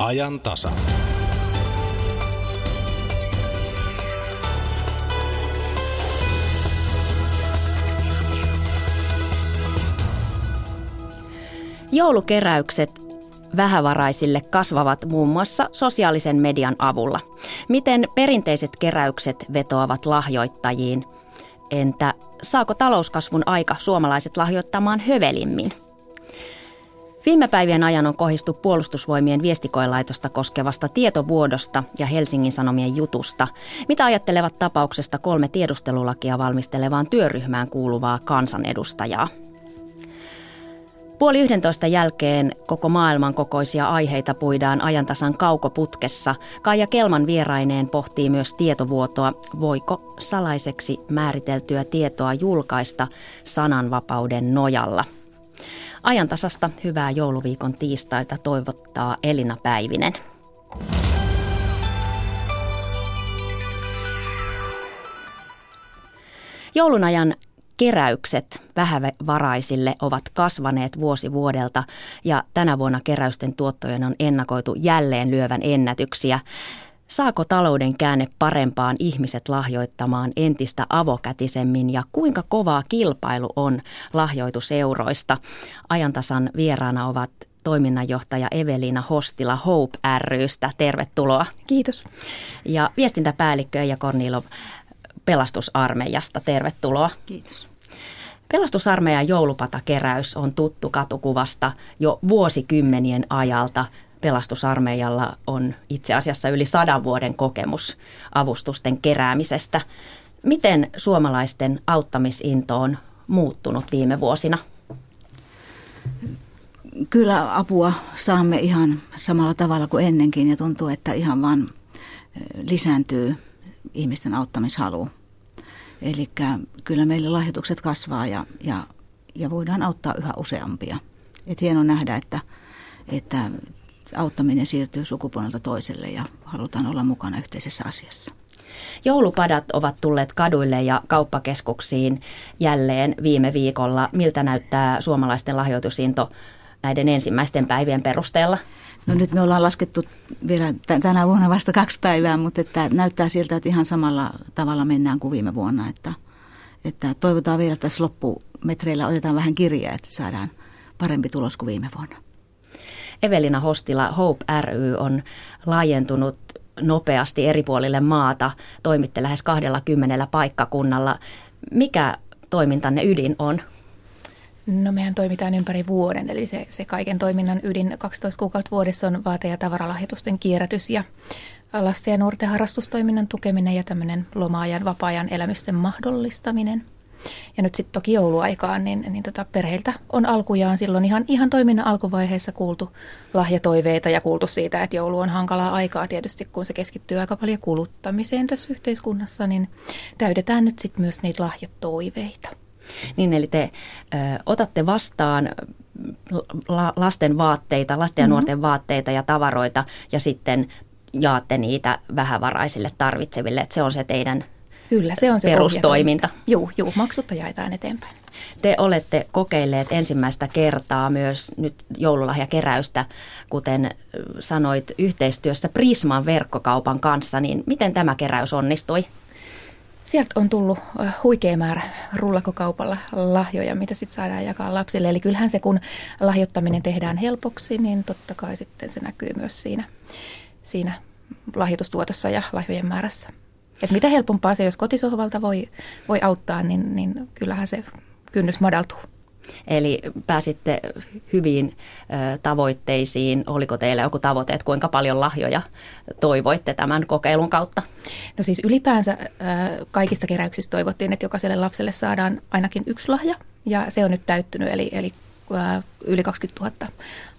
ajan tasa. Joulukeräykset vähävaraisille kasvavat muun muassa sosiaalisen median avulla. Miten perinteiset keräykset vetoavat lahjoittajiin? Entä saako talouskasvun aika suomalaiset lahjoittamaan hövelimmin? Viime päivien ajan on kohistu puolustusvoimien viestikoelaitosta koskevasta tietovuodosta ja Helsingin Sanomien jutusta. Mitä ajattelevat tapauksesta kolme tiedustelulakia valmistelevaan työryhmään kuuluvaa kansanedustajaa? Puoli yhdentoista jälkeen koko maailman kokoisia aiheita puidaan ajantasan kaukoputkessa. Kaija Kelman vieraineen pohtii myös tietovuotoa. Voiko salaiseksi määriteltyä tietoa julkaista sananvapauden nojalla? Ajantasasta hyvää jouluviikon tiistaita toivottaa Elina Päivinen. Joulunajan keräykset vähävaraisille ovat kasvaneet vuosi vuodelta ja tänä vuonna keräysten tuottojen on ennakoitu jälleen lyövän ennätyksiä. Saako talouden käänne parempaan ihmiset lahjoittamaan entistä avokätisemmin ja kuinka kovaa kilpailu on lahjoituseuroista? Ajantasan vieraana ovat toiminnanjohtaja Evelina Hostila Hope rystä. Tervetuloa. Kiitos. Ja viestintäpäällikkö ja Kornilov pelastusarmeijasta. Tervetuloa. Kiitos. Pelastusarmeijan joulupatakeräys on tuttu katukuvasta jo vuosikymmenien ajalta. Pelastusarmeijalla on itse asiassa yli sadan vuoden kokemus avustusten keräämisestä. Miten suomalaisten auttamisinto on muuttunut viime vuosina? Kyllä apua saamme ihan samalla tavalla kuin ennenkin ja tuntuu, että ihan vaan lisääntyy ihmisten auttamishalu. Eli kyllä meillä lahjoitukset kasvaa ja, ja, ja voidaan auttaa yhä useampia. Et hieno nähdä, että, että auttaminen siirtyy sukupuolelta toiselle ja halutaan olla mukana yhteisessä asiassa. Joulupadat ovat tulleet kaduille ja kauppakeskuksiin jälleen viime viikolla. Miltä näyttää suomalaisten lahjoitusinto näiden ensimmäisten päivien perusteella? No nyt me ollaan laskettu vielä tänä vuonna vasta kaksi päivää, mutta että näyttää siltä, että ihan samalla tavalla mennään kuin viime vuonna. Että, että toivotaan vielä, että tässä loppumetreillä otetaan vähän kirjaa, että saadaan parempi tulos kuin viime vuonna. Evelina Hostila, Hope ry on laajentunut nopeasti eri puolille maata, toimitte lähes 20 paikkakunnalla. Mikä toimintanne ydin on? No mehän toimitaan ympäri vuoden, eli se, se kaiken toiminnan ydin 12 kuukautta vuodessa on vaate- ja tavaralahjoitusten kierrätys ja lasten ja nuorten harrastustoiminnan tukeminen ja tämmöinen loma-ajan, vapaa-ajan elämysten mahdollistaminen. Ja nyt sitten toki jouluaikaan, niin, niin tota perheiltä on alkujaan silloin ihan, ihan toiminnan alkuvaiheessa kuultu lahjatoiveita ja kuultu siitä, että joulu on hankalaa aikaa tietysti, kun se keskittyy aika paljon kuluttamiseen tässä yhteiskunnassa, niin täydetään nyt sitten myös niitä lahjatoiveita. Niin eli te ö, otatte vastaan la, lasten vaatteita, lasten ja mm-hmm. nuorten vaatteita ja tavaroita ja sitten jaatte niitä vähävaraisille tarvitseville. Että se on se teidän Kyllä, se on se perustoiminta. Joo, joo, maksutta jaetaan eteenpäin. Te olette kokeilleet ensimmäistä kertaa myös nyt joululahjakeräystä, kuten sanoit, yhteistyössä Prisman verkkokaupan kanssa, niin miten tämä keräys onnistui? sieltä on tullut huikea määrä rullakokaupalla lahjoja, mitä sitten saadaan jakaa lapsille. Eli kyllähän se, kun lahjoittaminen tehdään helpoksi, niin totta kai sitten se näkyy myös siinä, siinä lahjoitustuotossa ja lahjojen määrässä. Et mitä helpompaa se, jos kotisohvalta voi, voi auttaa, niin, niin kyllähän se kynnys madaltuu. Eli pääsitte hyviin ö, tavoitteisiin. Oliko teillä joku tavoite, että kuinka paljon lahjoja toivoitte tämän kokeilun kautta? No siis ylipäänsä ö, kaikista keräyksistä toivottiin, että jokaiselle lapselle saadaan ainakin yksi lahja. Ja se on nyt täyttynyt, eli, eli ö, yli 20 000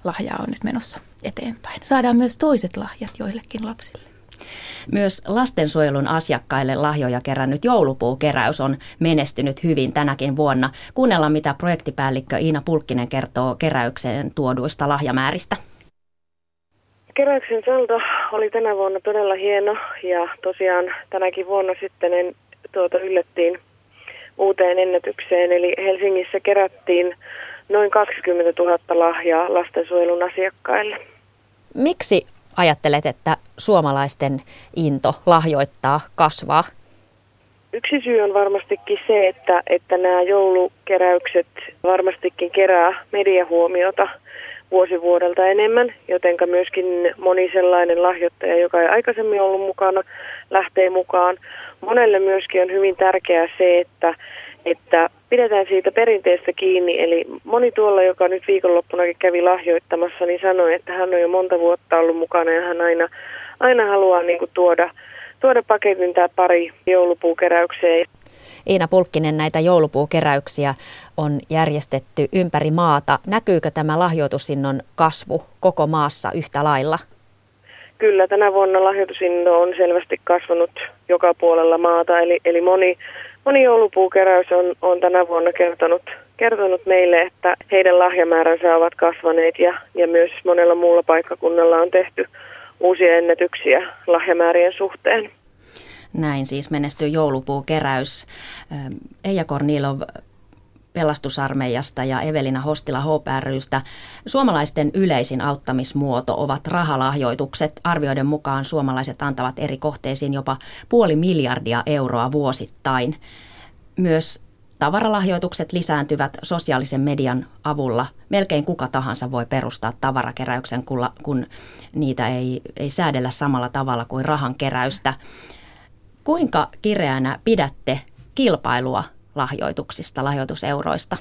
lahjaa on nyt menossa eteenpäin. Saadaan myös toiset lahjat joillekin lapsille. Myös lastensuojelun asiakkaille lahjoja kerännyt joulupuukeräys on menestynyt hyvin tänäkin vuonna. Kuunnellaan, mitä projektipäällikkö Iina Pulkkinen kertoo keräykseen tuoduista lahjamääristä. Keräyksen saldo oli tänä vuonna todella hieno ja tosiaan tänäkin vuonna sitten en, tuota, yllettiin uuteen ennätykseen. Eli Helsingissä kerättiin noin 20 000 lahjaa lastensuojelun asiakkaille. Miksi ajattelet, että suomalaisten into lahjoittaa kasvaa? Yksi syy on varmastikin se, että, että nämä joulukeräykset varmastikin kerää mediahuomiota vuosi vuodelta enemmän, jotenka myöskin moni sellainen lahjoittaja, joka ei aikaisemmin ollut mukana, lähtee mukaan. Monelle myöskin on hyvin tärkeää se, että, että pidetään siitä perinteestä kiinni. Eli moni tuolla, joka nyt viikonloppunakin kävi lahjoittamassa, niin sanoi, että hän on jo monta vuotta ollut mukana ja hän aina, aina haluaa niin kuin tuoda, tuoda paketin tämä pari joulupuukeräykseen. Iina Pulkkinen, näitä joulupuukeräyksiä on järjestetty ympäri maata. Näkyykö tämä lahjoitusinnon kasvu koko maassa yhtä lailla? Kyllä, tänä vuonna lahjoitusinto on selvästi kasvanut joka puolella maata, eli, eli moni, moni joulupuukeräys on, on tänä vuonna kertonut, kertonut meille, että heidän lahjamääränsä ovat kasvaneet ja, ja myös monella muulla paikkakunnalla on tehty uusia ennätyksiä lahjamäärien suhteen. Näin siis menestyy joulupuukeräys. Eija Kornilov pelastusarmeijasta ja Evelina Hostila HPRYstä. Suomalaisten yleisin auttamismuoto ovat rahalahjoitukset. Arvioiden mukaan suomalaiset antavat eri kohteisiin jopa puoli miljardia euroa vuosittain. Myös tavaralahjoitukset lisääntyvät sosiaalisen median avulla. Melkein kuka tahansa voi perustaa tavarakeräyksen, kun niitä ei, ei säädellä samalla tavalla kuin rahankeräystä. Kuinka kireänä pidätte kilpailua lahjoituksista, lahjoituseuroista?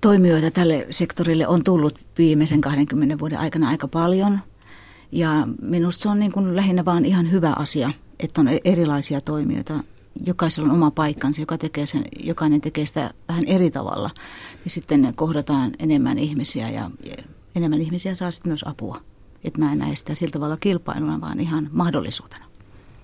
Toimijoita tälle sektorille on tullut viimeisen 20 vuoden aikana aika paljon. Ja minusta se on niin kuin lähinnä vaan ihan hyvä asia, että on erilaisia toimijoita. Jokaisella on oma paikkansa, joka tekee sen, jokainen tekee sitä vähän eri tavalla. Ja sitten kohdataan enemmän ihmisiä ja enemmän ihmisiä saa sitten myös apua. Että mä en näe sitä sillä tavalla kilpailuna, vaan ihan mahdollisuutena.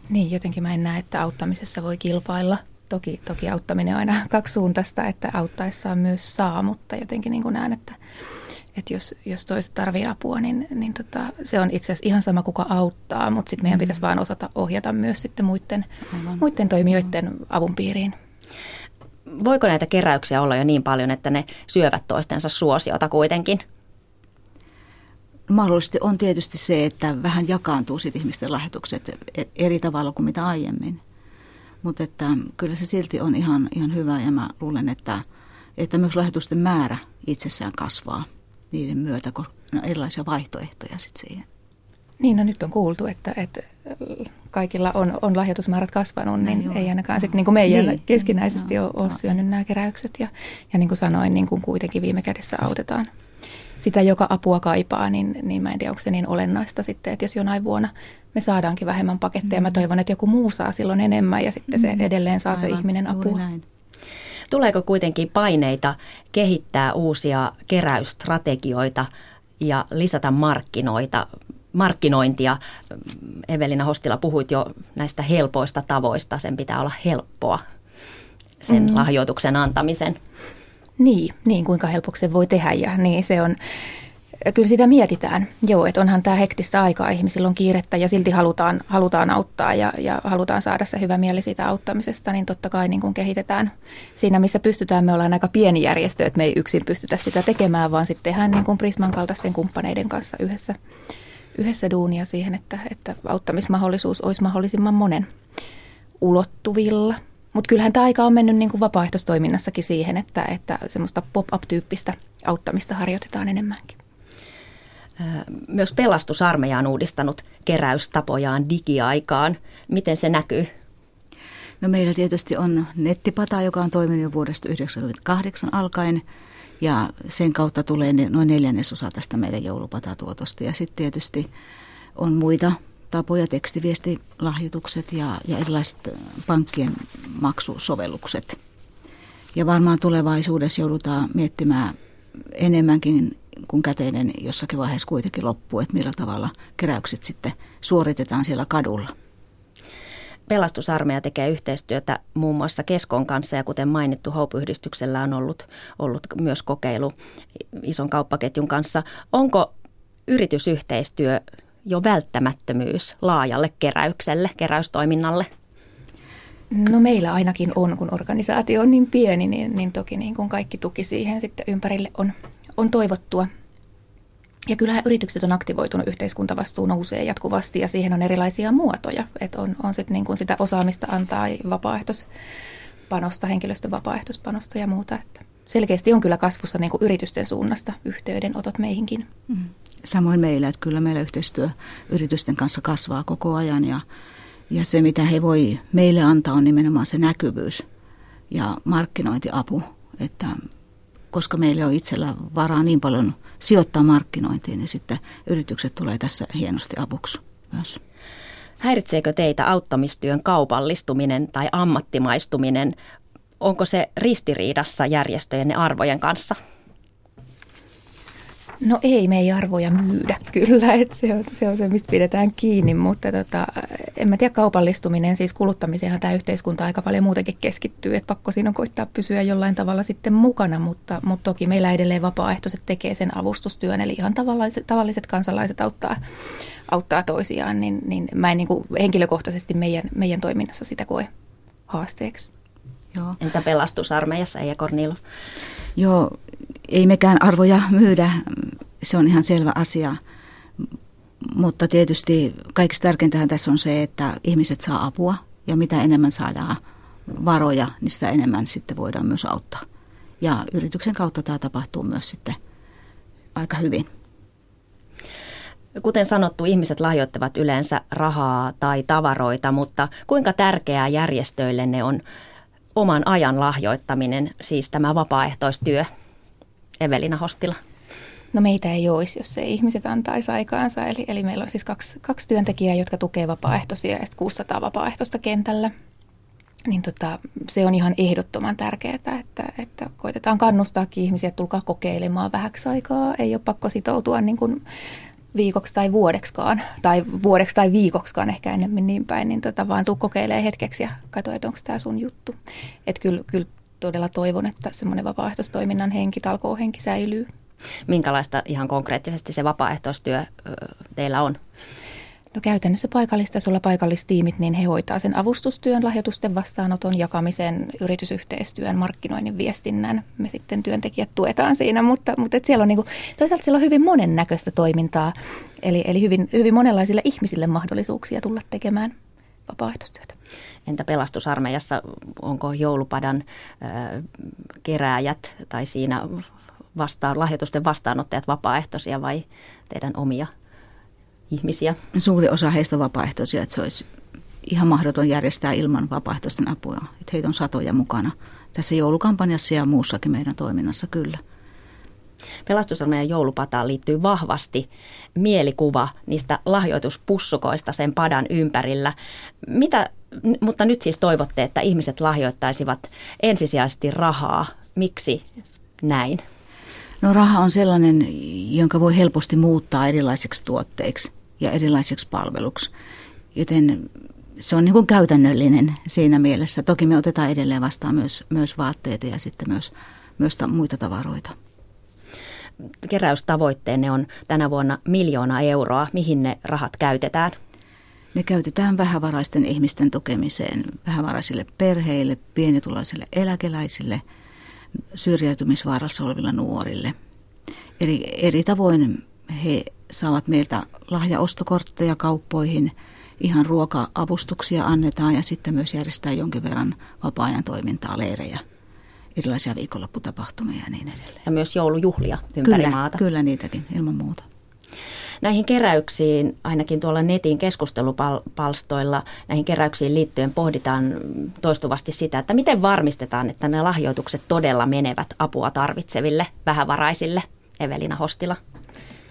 Niin, jotenkin mä en näe, että auttamisessa voi kilpailla. Toki, toki auttaminen on aina kaksisuuntaista, että auttaessaan myös saa, mutta jotenkin niin kuin näen, että, että jos, jos toiset tarvii apua, niin, niin tota, se on itse asiassa ihan sama, kuka auttaa, mutta sitten meidän mm. pitäisi vaan osata ohjata myös sitten muiden, muiden toimijoiden avun piiriin. Voiko näitä keräyksiä olla jo niin paljon, että ne syövät toistensa suosiota kuitenkin? Mahdollisesti on tietysti se, että vähän jakaantuu sit ihmisten lahjoitukset e- eri tavalla kuin mitä aiemmin. Mutta että kyllä se silti on ihan, ihan hyvä ja mä luulen, että, että myös lahjoitusten määrä itsessään kasvaa niiden myötä, kun on erilaisia vaihtoehtoja sitten siihen. Niin, no nyt on kuultu, että, että kaikilla on, on lahjoitusmäärät kasvanut, niin Näin ei ainakaan sitten niin kuin meidän niin. keskinäisesti no, ole, ole syönyt nämä keräykset. Ja, ja niin kuin sanoin, niin kuin kuitenkin viime kädessä autetaan sitä, joka apua kaipaa, niin, niin mä en tiedä, onko se niin olennaista sitten, että jos jonain vuonna me saadaankin vähemmän paketteja, mm. mä toivon, että joku muu saa silloin enemmän ja sitten se mm. edelleen saa Aivan, se ihminen apua. Näin. Tuleeko kuitenkin paineita kehittää uusia keräysstrategioita ja lisätä markkinoita, markkinointia? Evelina Hostila, puhuit jo näistä helpoista tavoista. Sen pitää olla helppoa, sen mm. lahjoituksen antamisen. Niin, niin kuinka helpoksi se voi tehdä ja niin se on, kyllä sitä mietitään. Joo, että onhan tämä hektistä aikaa, ihmisillä on kiirettä ja silti halutaan, halutaan auttaa ja, ja halutaan saada se hyvä mieli siitä auttamisesta, niin totta kai niin kun kehitetään siinä, missä pystytään. Me ollaan aika pieni järjestö, että me ei yksin pystytä sitä tekemään, vaan sitten tehdään niin kuin Prisman kaltaisten kumppaneiden kanssa yhdessä, yhdessä duunia siihen, että, että auttamismahdollisuus olisi mahdollisimman monen ulottuvilla – mutta kyllähän tämä aika on mennyt niin kuin vapaaehtoistoiminnassakin siihen, että, että semmoista pop-up-tyyppistä auttamista harjoitetaan enemmänkin. Myös pelastusarmeija on uudistanut keräystapojaan digiaikaan. Miten se näkyy? No meillä tietysti on nettipata, joka on toiminut jo vuodesta 1998 alkaen. Ja sen kautta tulee noin neljännesosa tästä meidän joulupatatuotosta. Ja sitten tietysti on muita tapoja, tekstiviestilahjoitukset ja, ja erilaiset pankkien maksusovellukset. Ja varmaan tulevaisuudessa joudutaan miettimään enemmänkin kun käteinen jossakin vaiheessa kuitenkin loppuu, että millä tavalla keräykset sitten suoritetaan siellä kadulla. Pelastusarmeija tekee yhteistyötä muun muassa Keskon kanssa ja kuten mainittu, Hope-yhdistyksellä on ollut, ollut myös kokeilu ison kauppaketjun kanssa. Onko yritysyhteistyö jo välttämättömyys laajalle keräykselle, keräystoiminnalle? No meillä ainakin on, kun organisaatio on niin pieni, niin, niin toki niin kun kaikki tuki siihen sitten ympärille on, on toivottua. Ja kyllähän yritykset on aktivoitunut, yhteiskuntavastuu nousee jatkuvasti ja siihen on erilaisia muotoja. Että on, on sit niin kuin sitä osaamista antaa vapaaehtoispanosta, henkilöstön vapaaehtoispanosta ja muuta. Että selkeästi on kyllä kasvussa niin kuin yritysten suunnasta yhteydenotot meihinkin. Mm. Samoin meillä, että kyllä meillä yhteistyö yritysten kanssa kasvaa koko ajan ja, ja se mitä he voi meille antaa on nimenomaan se näkyvyys ja markkinointiapu, että koska meillä on itsellä varaa niin paljon sijoittaa markkinointiin, niin sitten yritykset tulee tässä hienosti avuksi myös. Häiritseekö teitä auttamistyön kaupallistuminen tai ammattimaistuminen? Onko se ristiriidassa järjestöjen arvojen kanssa? No ei, me ei arvoja myydä kyllä, että se, on, se on se, mistä pidetään kiinni, mutta tota, en mä tiedä kaupallistuminen, siis kuluttamiseenhan tämä yhteiskunta aika paljon muutenkin keskittyy, että pakko siinä on koittaa pysyä jollain tavalla sitten mukana, mutta, mutta toki meillä edelleen vapaaehtoiset tekee sen avustustyön, eli ihan tavalliset, tavalliset kansalaiset auttaa, auttaa toisiaan, niin, niin mä en niin kuin henkilökohtaisesti meidän, meidän toiminnassa sitä koe haasteeksi. Joo. Entä pelastusarmeijassa, Eija Kornilu? Joo, ei mekään arvoja myydä, se on ihan selvä asia. Mutta tietysti kaikista tärkeintähän tässä on se, että ihmiset saa apua ja mitä enemmän saadaan varoja, niin sitä enemmän sitten voidaan myös auttaa. Ja yrityksen kautta tämä tapahtuu myös sitten aika hyvin. Kuten sanottu, ihmiset lahjoittavat yleensä rahaa tai tavaroita, mutta kuinka tärkeää järjestöille ne on oman ajan lahjoittaminen, siis tämä vapaaehtoistyö? Evelina Hostila? No meitä ei olisi, jos ei ihmiset antaisi aikaansa. Eli, eli meillä on siis kaksi, kaksi työntekijää, jotka tukee vapaaehtoisia ja sitten 600 vapaaehtoista kentällä. Niin tota, se on ihan ehdottoman tärkeää, että, että koitetaan kannustaakin ihmisiä, että tulkaa kokeilemaan vähäksi aikaa. Ei ole pakko sitoutua niin kuin viikoksi tai vuodeksikaan, tai vuodeksi tai viikoksikaan ehkä enemmän niin päin, niin tota, vaan tuu kokeilemaan hetkeksi ja katso, että onko tämä sun juttu. Että kyllä, kyllä todella toivon, että semmoinen vapaaehtoistoiminnan henki, talkoohenki säilyy. Minkälaista ihan konkreettisesti se vapaaehtoistyö teillä on? No käytännössä paikallistasolla paikallistiimit, niin he hoitaa sen avustustyön, lahjoitusten vastaanoton, jakamisen, yritysyhteistyön, markkinoinnin, viestinnän. Me sitten työntekijät tuetaan siinä, mutta, mutta et siellä on niinku, toisaalta siellä on hyvin monennäköistä toimintaa, eli, eli hyvin, hyvin monenlaisille ihmisille mahdollisuuksia tulla tekemään vapaaehtoistyötä. Entä pelastusarmeijassa, onko joulupadan ö, kerääjät tai siinä vastaan, lahjoitusten vastaanottajat vapaaehtoisia vai teidän omia ihmisiä? Suuri osa heistä on vapaaehtoisia, että se olisi ihan mahdoton järjestää ilman vapaaehtoisten apua. Että heitä on satoja mukana tässä joulukampanjassa ja muussakin meidän toiminnassa kyllä. Pelastusarmeijan joulupataan liittyy vahvasti mielikuva niistä lahjoituspussukoista sen padan ympärillä. Mitä, mutta nyt siis toivotte, että ihmiset lahjoittaisivat ensisijaisesti rahaa. Miksi näin? No raha on sellainen, jonka voi helposti muuttaa erilaiseksi tuotteiksi ja erilaiseksi palveluksi. Joten se on niin kuin käytännöllinen siinä mielessä. Toki me otetaan edelleen vastaan myös, myös vaatteita ja sitten myös, myös ta, muita tavaroita. Keräystavoitteenne on tänä vuonna miljoona euroa. Mihin ne rahat käytetään? Ne käytetään vähävaraisten ihmisten tukemiseen, vähävaraisille perheille, pienituloisille eläkeläisille, syrjäytymisvaarassa oleville nuorille. Eri, eri tavoin he saavat meiltä lahjaostokortteja kauppoihin, ihan ruoka-avustuksia annetaan ja sitten myös järjestää jonkin verran vapaa-ajan toimintaa, leirejä, erilaisia viikonlopputapahtumia ja niin edelleen. Ja myös joulujuhlia ympäri kyllä, maata. Kyllä niitäkin, ilman muuta. Näihin keräyksiin, ainakin tuolla netin keskustelupalstoilla, näihin keräyksiin liittyen pohditaan toistuvasti sitä, että miten varmistetaan, että ne lahjoitukset todella menevät apua tarvitseville, vähävaraisille. Evelina Hostila.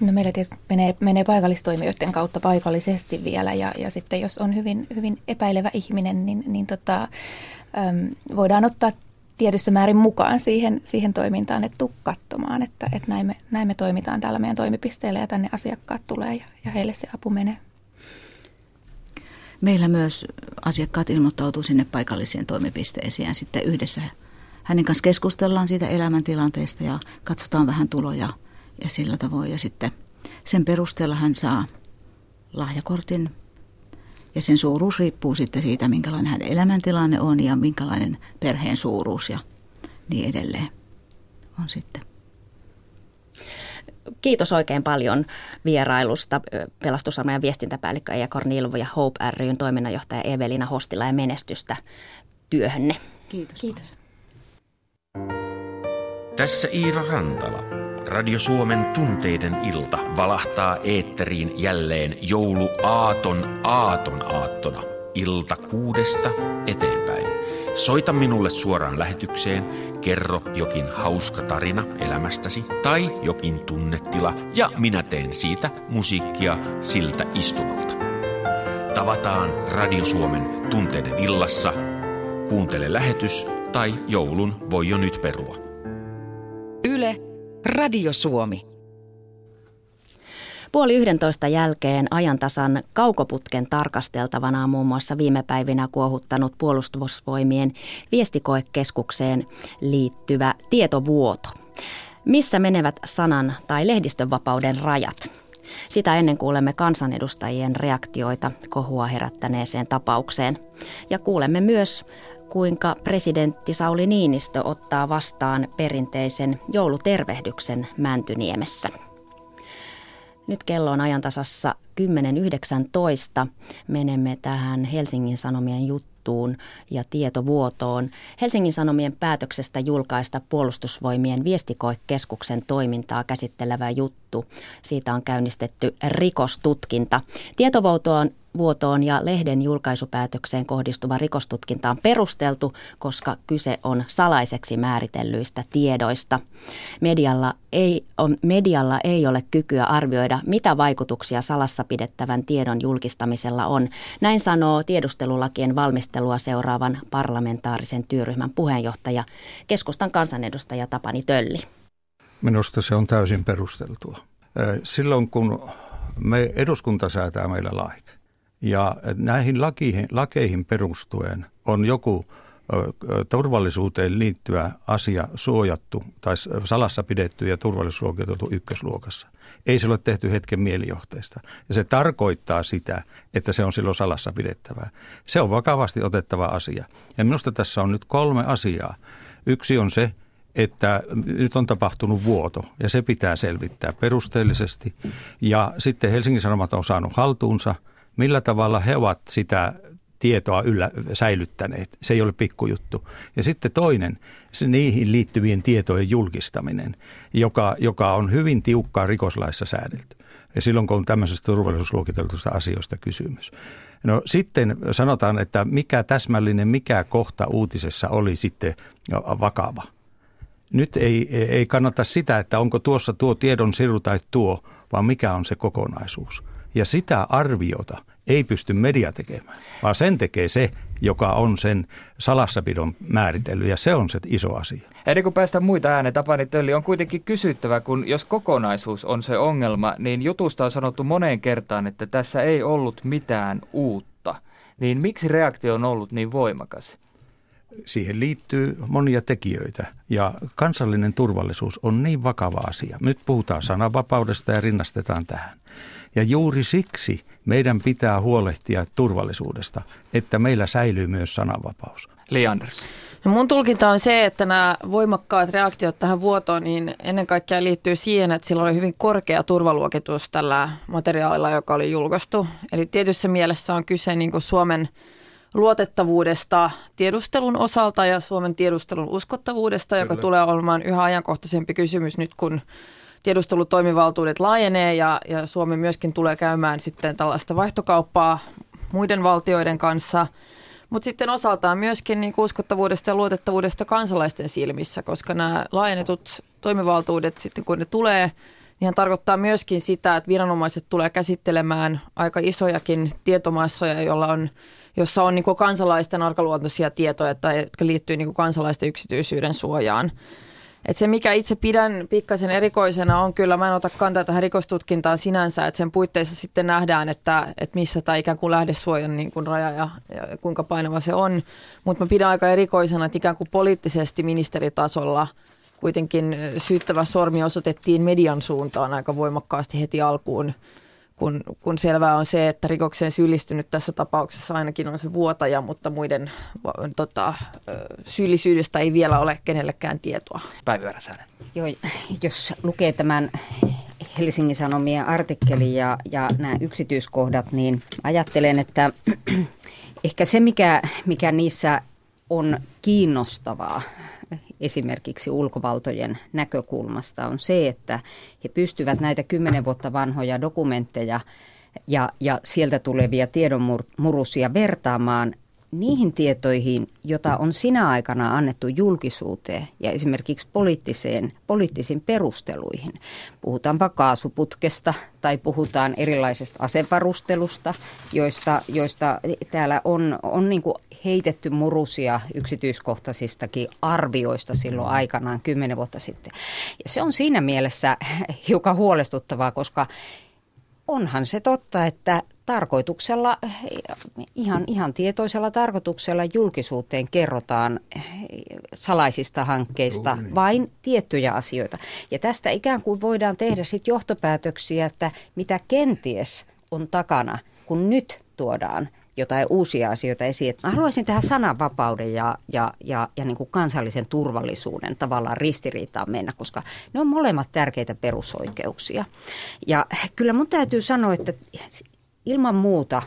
No meillä tietysti menee, menee paikallistoimijoiden kautta paikallisesti vielä ja, ja sitten jos on hyvin, hyvin epäilevä ihminen, niin, niin tota, äm, voidaan ottaa tietyssä määrin mukaan siihen, siihen toimintaan, että tuu katsomaan, että, että näin, me, näin me toimitaan täällä meidän toimipisteellä ja tänne asiakkaat tulee ja, ja heille se apu menee. Meillä myös asiakkaat ilmoittautuu sinne paikallisiin toimipisteisiin ja sitten yhdessä hänen kanssa keskustellaan siitä elämäntilanteesta ja katsotaan vähän tuloja ja sillä tavoin. Ja sitten sen perusteella hän saa lahjakortin ja sen suuruus riippuu sitten siitä, minkälainen hänen elämäntilanne on ja minkälainen perheen suuruus ja niin edelleen on sitten. kiitos oikein paljon vierailusta pelastusarmeijan viestintäpäällikkö Eija Kornilvu ja Hope ryn toiminnanjohtaja Evelina Hostila ja menestystä työhönne. Kiitos. Kiitos. Tässä Iiro Rantala. Radio Suomen tunteiden ilta valahtaa eetteriin jälleen joulu aaton aaton aattona. Ilta kuudesta eteenpäin. Soita minulle suoraan lähetykseen, kerro jokin hauska tarina elämästäsi tai jokin tunnetila ja minä teen siitä musiikkia siltä istumalta. Tavataan Radio Suomen tunteiden illassa. Kuuntele lähetys tai joulun voi jo nyt perua. Yle, Radio Suomi. Puoli yhdentoista jälkeen ajantasan kaukoputken tarkasteltavana on muun muassa viime päivinä kuohuttanut puolustusvoimien viestikoekeskukseen liittyvä tietovuoto. Missä menevät sanan tai lehdistönvapauden rajat? Sitä ennen kuulemme kansanedustajien reaktioita kohua herättäneeseen tapaukseen. Ja kuulemme myös, kuinka presidentti Sauli Niinistö ottaa vastaan perinteisen joulutervehdyksen Mäntyniemessä. Nyt kello on ajantasassa 10.19. Menemme tähän Helsingin Sanomien juttuun ja tietovuotoon. Helsingin Sanomien päätöksestä julkaista puolustusvoimien viestikoekeskuksen toimintaa käsittelevä juttu. Siitä on käynnistetty rikostutkinta. Tietovuotoon vuotoon ja lehden julkaisupäätökseen kohdistuva rikostutkinta on perusteltu, koska kyse on salaiseksi määritellyistä tiedoista. Medialla ei, on, medialla ei ole kykyä arvioida, mitä vaikutuksia salassa pidettävän tiedon julkistamisella on. Näin sanoo tiedustelulakien valmistelua seuraavan parlamentaarisen työryhmän puheenjohtaja, keskustan kansanedustaja Tapani Tölli. Minusta se on täysin perusteltua. Silloin kun me eduskunta säätää meillä lait, ja näihin lakeihin, lakeihin perustuen on joku turvallisuuteen liittyvä asia suojattu tai salassa pidetty ja turvallisuusluokiteltu ykkösluokassa. Ei se ole tehty hetken mielijohteesta. Ja se tarkoittaa sitä, että se on silloin salassa pidettävää. Se on vakavasti otettava asia. Ja minusta tässä on nyt kolme asiaa. Yksi on se, että nyt on tapahtunut vuoto ja se pitää selvittää perusteellisesti. Ja sitten Helsingin Sanomat on saanut haltuunsa – millä tavalla he ovat sitä tietoa yllä säilyttäneet. Se ei ole pikkujuttu. Ja sitten toinen, se niihin liittyvien tietojen julkistaminen, joka, joka on hyvin tiukkaa rikoslaissa säädelty. Ja silloin kun on tämmöisestä turvallisuusluokiteltuista asioista kysymys. No sitten sanotaan, että mikä täsmällinen, mikä kohta uutisessa oli sitten vakava. Nyt ei, ei kannata sitä, että onko tuossa tuo tiedon siru tai tuo, vaan mikä on se kokonaisuus. Ja sitä arviota ei pysty media tekemään, vaan sen tekee se, joka on sen salassapidon määritellyt, ja se on se iso asia. Ennen kuin päästään muita ääneen, Tapani Tölli, on kuitenkin kysyttävä, kun jos kokonaisuus on se ongelma, niin jutusta on sanottu moneen kertaan, että tässä ei ollut mitään uutta. Niin miksi reaktio on ollut niin voimakas? Siihen liittyy monia tekijöitä ja kansallinen turvallisuus on niin vakava asia. Nyt puhutaan sananvapaudesta ja rinnastetaan tähän. Ja juuri siksi meidän pitää huolehtia turvallisuudesta, että meillä säilyy myös sananvapaus. Li Anders. No mun tulkinta on se, että nämä voimakkaat reaktiot tähän vuotoon niin ennen kaikkea liittyy siihen, että sillä oli hyvin korkea turvaluokitus tällä materiaalilla, joka oli julkaistu. Eli tietyssä mielessä on kyse niin kuin Suomen luotettavuudesta tiedustelun osalta ja Suomen tiedustelun uskottavuudesta, Kyllä. joka tulee olemaan yhä ajankohtaisempi kysymys nyt, kun tiedustelutoimivaltuudet laajenee ja, ja Suomi myöskin tulee käymään sitten tällaista vaihtokauppaa muiden valtioiden kanssa, mutta sitten osaltaan myöskin niin uskottavuudesta ja luotettavuudesta kansalaisten silmissä, koska nämä laajennetut toimivaltuudet sitten kun ne tulee, niin tarkoittaa myöskin sitä, että viranomaiset tulee käsittelemään aika isojakin tietomassoja, jolla on, jossa on niin kansalaisten arkaluontoisia tietoja, tai, jotka liittyy niin kansalaisten yksityisyyden suojaan. Et se, mikä itse pidän pikkasen erikoisena on kyllä, mä en ota kantaa tähän rikostutkintaan sinänsä, että sen puitteissa sitten nähdään, että, että missä tämä ikään kuin lähdesuojan niin kuin raja ja, ja kuinka painava se on. Mutta mä pidän aika erikoisena, että ikään kuin poliittisesti ministeritasolla kuitenkin syyttävä sormi osoitettiin median suuntaan aika voimakkaasti heti alkuun kun, kun selvää on se, että rikokseen syyllistynyt tässä tapauksessa ainakin on se vuotaja, mutta muiden tota, syyllisyydestä ei vielä ole kenellekään tietoa. Päivi Joo, jos lukee tämän Helsingin Sanomien artikkeli ja, ja nämä yksityiskohdat, niin ajattelen, että ehkä se, mikä, mikä niissä on kiinnostavaa esimerkiksi ulkovaltojen näkökulmasta on se, että he pystyvät näitä kymmenen vuotta vanhoja dokumentteja ja, ja sieltä tulevia tiedonmurusia vertaamaan niihin tietoihin, joita on sinä aikana annettu julkisuuteen ja esimerkiksi poliittiseen, poliittisiin perusteluihin. Puhutaanpa kaasuputkesta tai puhutaan erilaisesta asevarustelusta, joista, joista täällä on, on niin kuin heitetty murusia yksityiskohtaisistakin arvioista silloin aikanaan kymmenen vuotta sitten. Ja se on siinä mielessä hiukan huolestuttavaa, koska onhan se totta, että tarkoituksella, ihan, ihan tietoisella tarkoituksella julkisuuteen kerrotaan salaisista hankkeista Juuri. Niin. vain tiettyjä asioita. Ja tästä ikään kuin voidaan tehdä sitten johtopäätöksiä, että mitä kenties on takana, kun nyt tuodaan jotain uusia asioita esiin. Mä haluaisin tähän sananvapauden ja, ja, ja, ja niin kuin kansallisen turvallisuuden tavallaan ristiriitaan mennä, koska ne on molemmat tärkeitä perusoikeuksia. Ja kyllä mun täytyy sanoa, että ilman muuta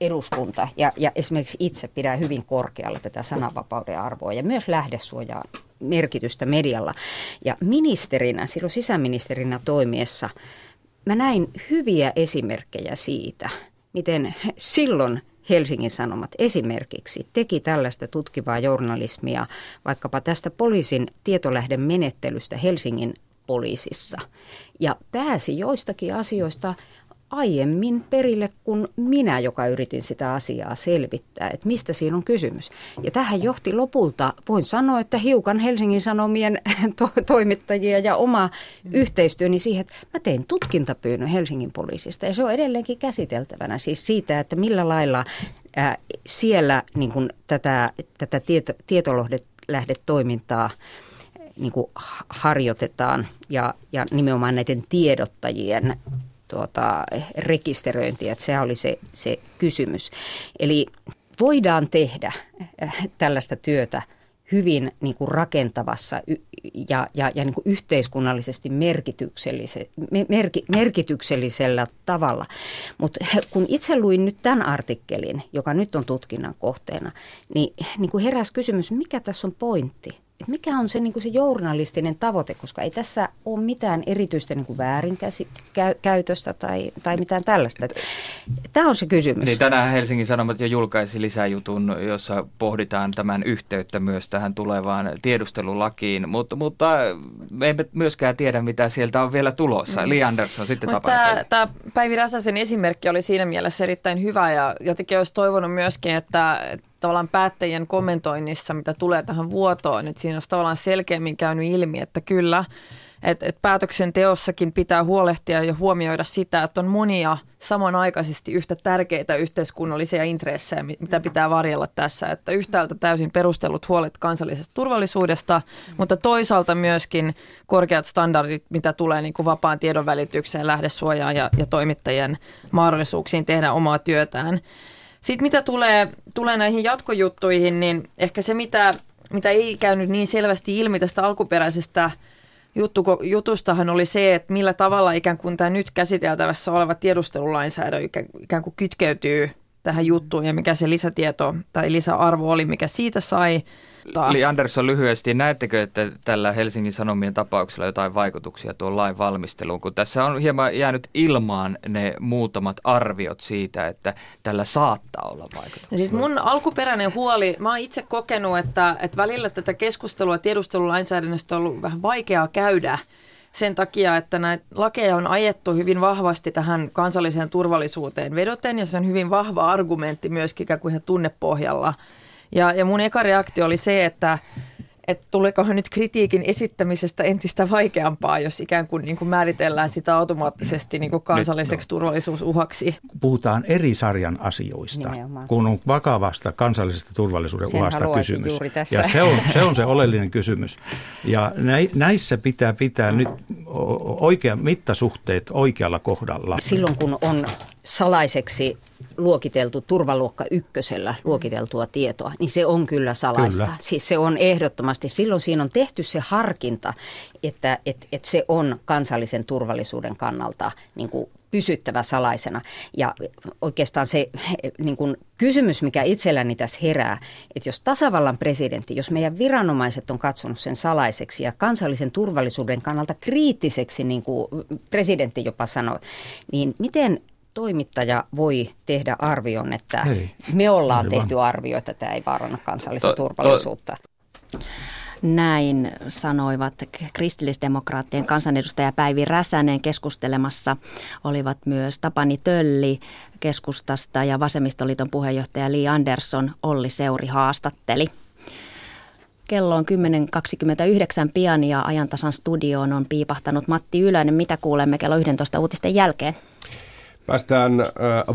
eduskunta ja, ja esimerkiksi itse pidää hyvin korkealla tätä sananvapauden arvoa ja myös lähdesuojaa merkitystä medialla. Ja ministerinä, silloin sisäministerinä toimiessa, mä näin hyviä esimerkkejä siitä, miten silloin Helsingin Sanomat esimerkiksi teki tällaista tutkivaa journalismia vaikkapa tästä poliisin tietolähden menettelystä Helsingin poliisissa. Ja pääsi joistakin asioista aiemmin perille kuin minä, joka yritin sitä asiaa selvittää, että mistä siinä on kysymys. Ja tähän johti lopulta, voin sanoa, että hiukan Helsingin Sanomien to- toimittajia ja oma yhteistyöni siihen, että mä tein tutkintapyynnön Helsingin poliisista ja se on edelleenkin käsiteltävänä siis siitä, että millä lailla ää, siellä niin kuin tätä, tätä tieto, tietolähdetoimintaa niin kuin harjoitetaan ja, ja nimenomaan näiden tiedottajien tuota, rekisteröintiä, että se oli se, se kysymys. Eli voidaan tehdä äh, tällaista työtä hyvin niin kuin rakentavassa ja, ja, ja niin kuin yhteiskunnallisesti merkityksellisellä, merki, merkityksellisellä tavalla. Mutta kun itse luin nyt tämän artikkelin, joka nyt on tutkinnan kohteena, niin, niin kuin heräsi kysymys, mikä tässä on pointti? Että mikä on se, niin kuin se journalistinen tavoite, koska ei tässä ole mitään erityistä niin kuin väärinkäytöstä tai, tai mitään tällaista. Tämä on se kysymys. Niin, tänään Helsingin Sanomat jo julkaisi lisäjutun, jossa pohditaan tämän yhteyttä myös tähän tulevaan tiedustelulakiin, mutta, mutta me emme myöskään tiedä, mitä sieltä on vielä tulossa. Mm. Li Andersson sitten tämä, tämä Päivi Räsäsen esimerkki oli siinä mielessä erittäin hyvä ja jotenkin olisi toivonut myöskin, että tavallaan päättäjien kommentoinnissa, mitä tulee tähän vuotoon, että siinä olisi tavallaan selkeämmin käynyt ilmi, että kyllä, että, että päätöksenteossakin pitää huolehtia ja huomioida sitä, että on monia samanaikaisesti yhtä tärkeitä yhteiskunnallisia intressejä, mitä pitää varjella tässä. Että yhtäältä täysin perustellut huolet kansallisesta turvallisuudesta, mutta toisaalta myöskin korkeat standardit, mitä tulee niin kuin vapaan tiedon välitykseen, lähdesuojaan ja, ja toimittajien mahdollisuuksiin tehdä omaa työtään. Sitten mitä tulee, tulee näihin jatkojuttuihin, niin ehkä se, mitä, mitä ei käynyt niin selvästi ilmi tästä alkuperäisestä juttu, jutustahan oli se, että millä tavalla ikään kuin tämä nyt käsiteltävässä oleva tiedustelulainsäädäntö ikään kuin kytkeytyy tähän juttuun ja mikä se lisätieto tai lisäarvo oli, mikä siitä sai. Li Andersson lyhyesti, näettekö, että tällä Helsingin Sanomien tapauksella jotain vaikutuksia tuon lain valmisteluun, kun tässä on hieman jäänyt ilmaan ne muutamat arviot siitä, että tällä saattaa olla vaikutuksia? No siis mun alkuperäinen huoli, mä oon itse kokenut, että, että välillä tätä keskustelua tiedustelulainsäädännöstä on ollut vähän vaikeaa käydä, sen takia, että näitä lakeja on ajettu hyvin vahvasti tähän kansalliseen turvallisuuteen vedoten, ja se on hyvin vahva argumentti myöskin ikään kuin tunnepohjalla. Ja, ja mun eka reaktio oli se, että että tuleekohan nyt kritiikin esittämisestä entistä vaikeampaa, jos ikään kuin, niin kuin määritellään sitä automaattisesti niin kuin kansalliseksi nyt, no. turvallisuusuhaksi. Puhutaan eri sarjan asioista, Nimenomaan. kun on vakavasta kansallisesta turvallisuuden Sen uhasta kysymys. Ja se on, se on se oleellinen kysymys. Ja näissä pitää pitää nyt oikea mittasuhteet oikealla kohdalla. Silloin kun on salaiseksi luokiteltu turvaluokka ykkösellä luokiteltua tietoa, niin se on kyllä salaista. Kyllä. Siis se on ehdottomasti, silloin siinä on tehty se harkinta, että et, et se on kansallisen turvallisuuden kannalta niin kuin pysyttävä salaisena. Ja oikeastaan se niin kuin kysymys, mikä itselläni tässä herää, että jos tasavallan presidentti, jos meidän viranomaiset on katsonut sen salaiseksi ja kansallisen turvallisuuden kannalta kriittiseksi, niin kuin presidentti jopa sanoi, niin miten toimittaja voi tehdä arvion, että Hei, me ollaan aivan. tehty arvio, että tämä ei vaaranna kansallista to, turvallisuutta? To. Näin sanoivat kristillisdemokraattien kansanedustaja Päivi Räsänen keskustelemassa. Olivat myös Tapani Tölli keskustasta ja Vasemmistoliiton puheenjohtaja Li Andersson Olli Seuri haastatteli. Kello on 10.29 pian ja ajantasan studioon on piipahtanut Matti Ylönen. Mitä kuulemme kello 11 uutisten jälkeen? Päästään äh,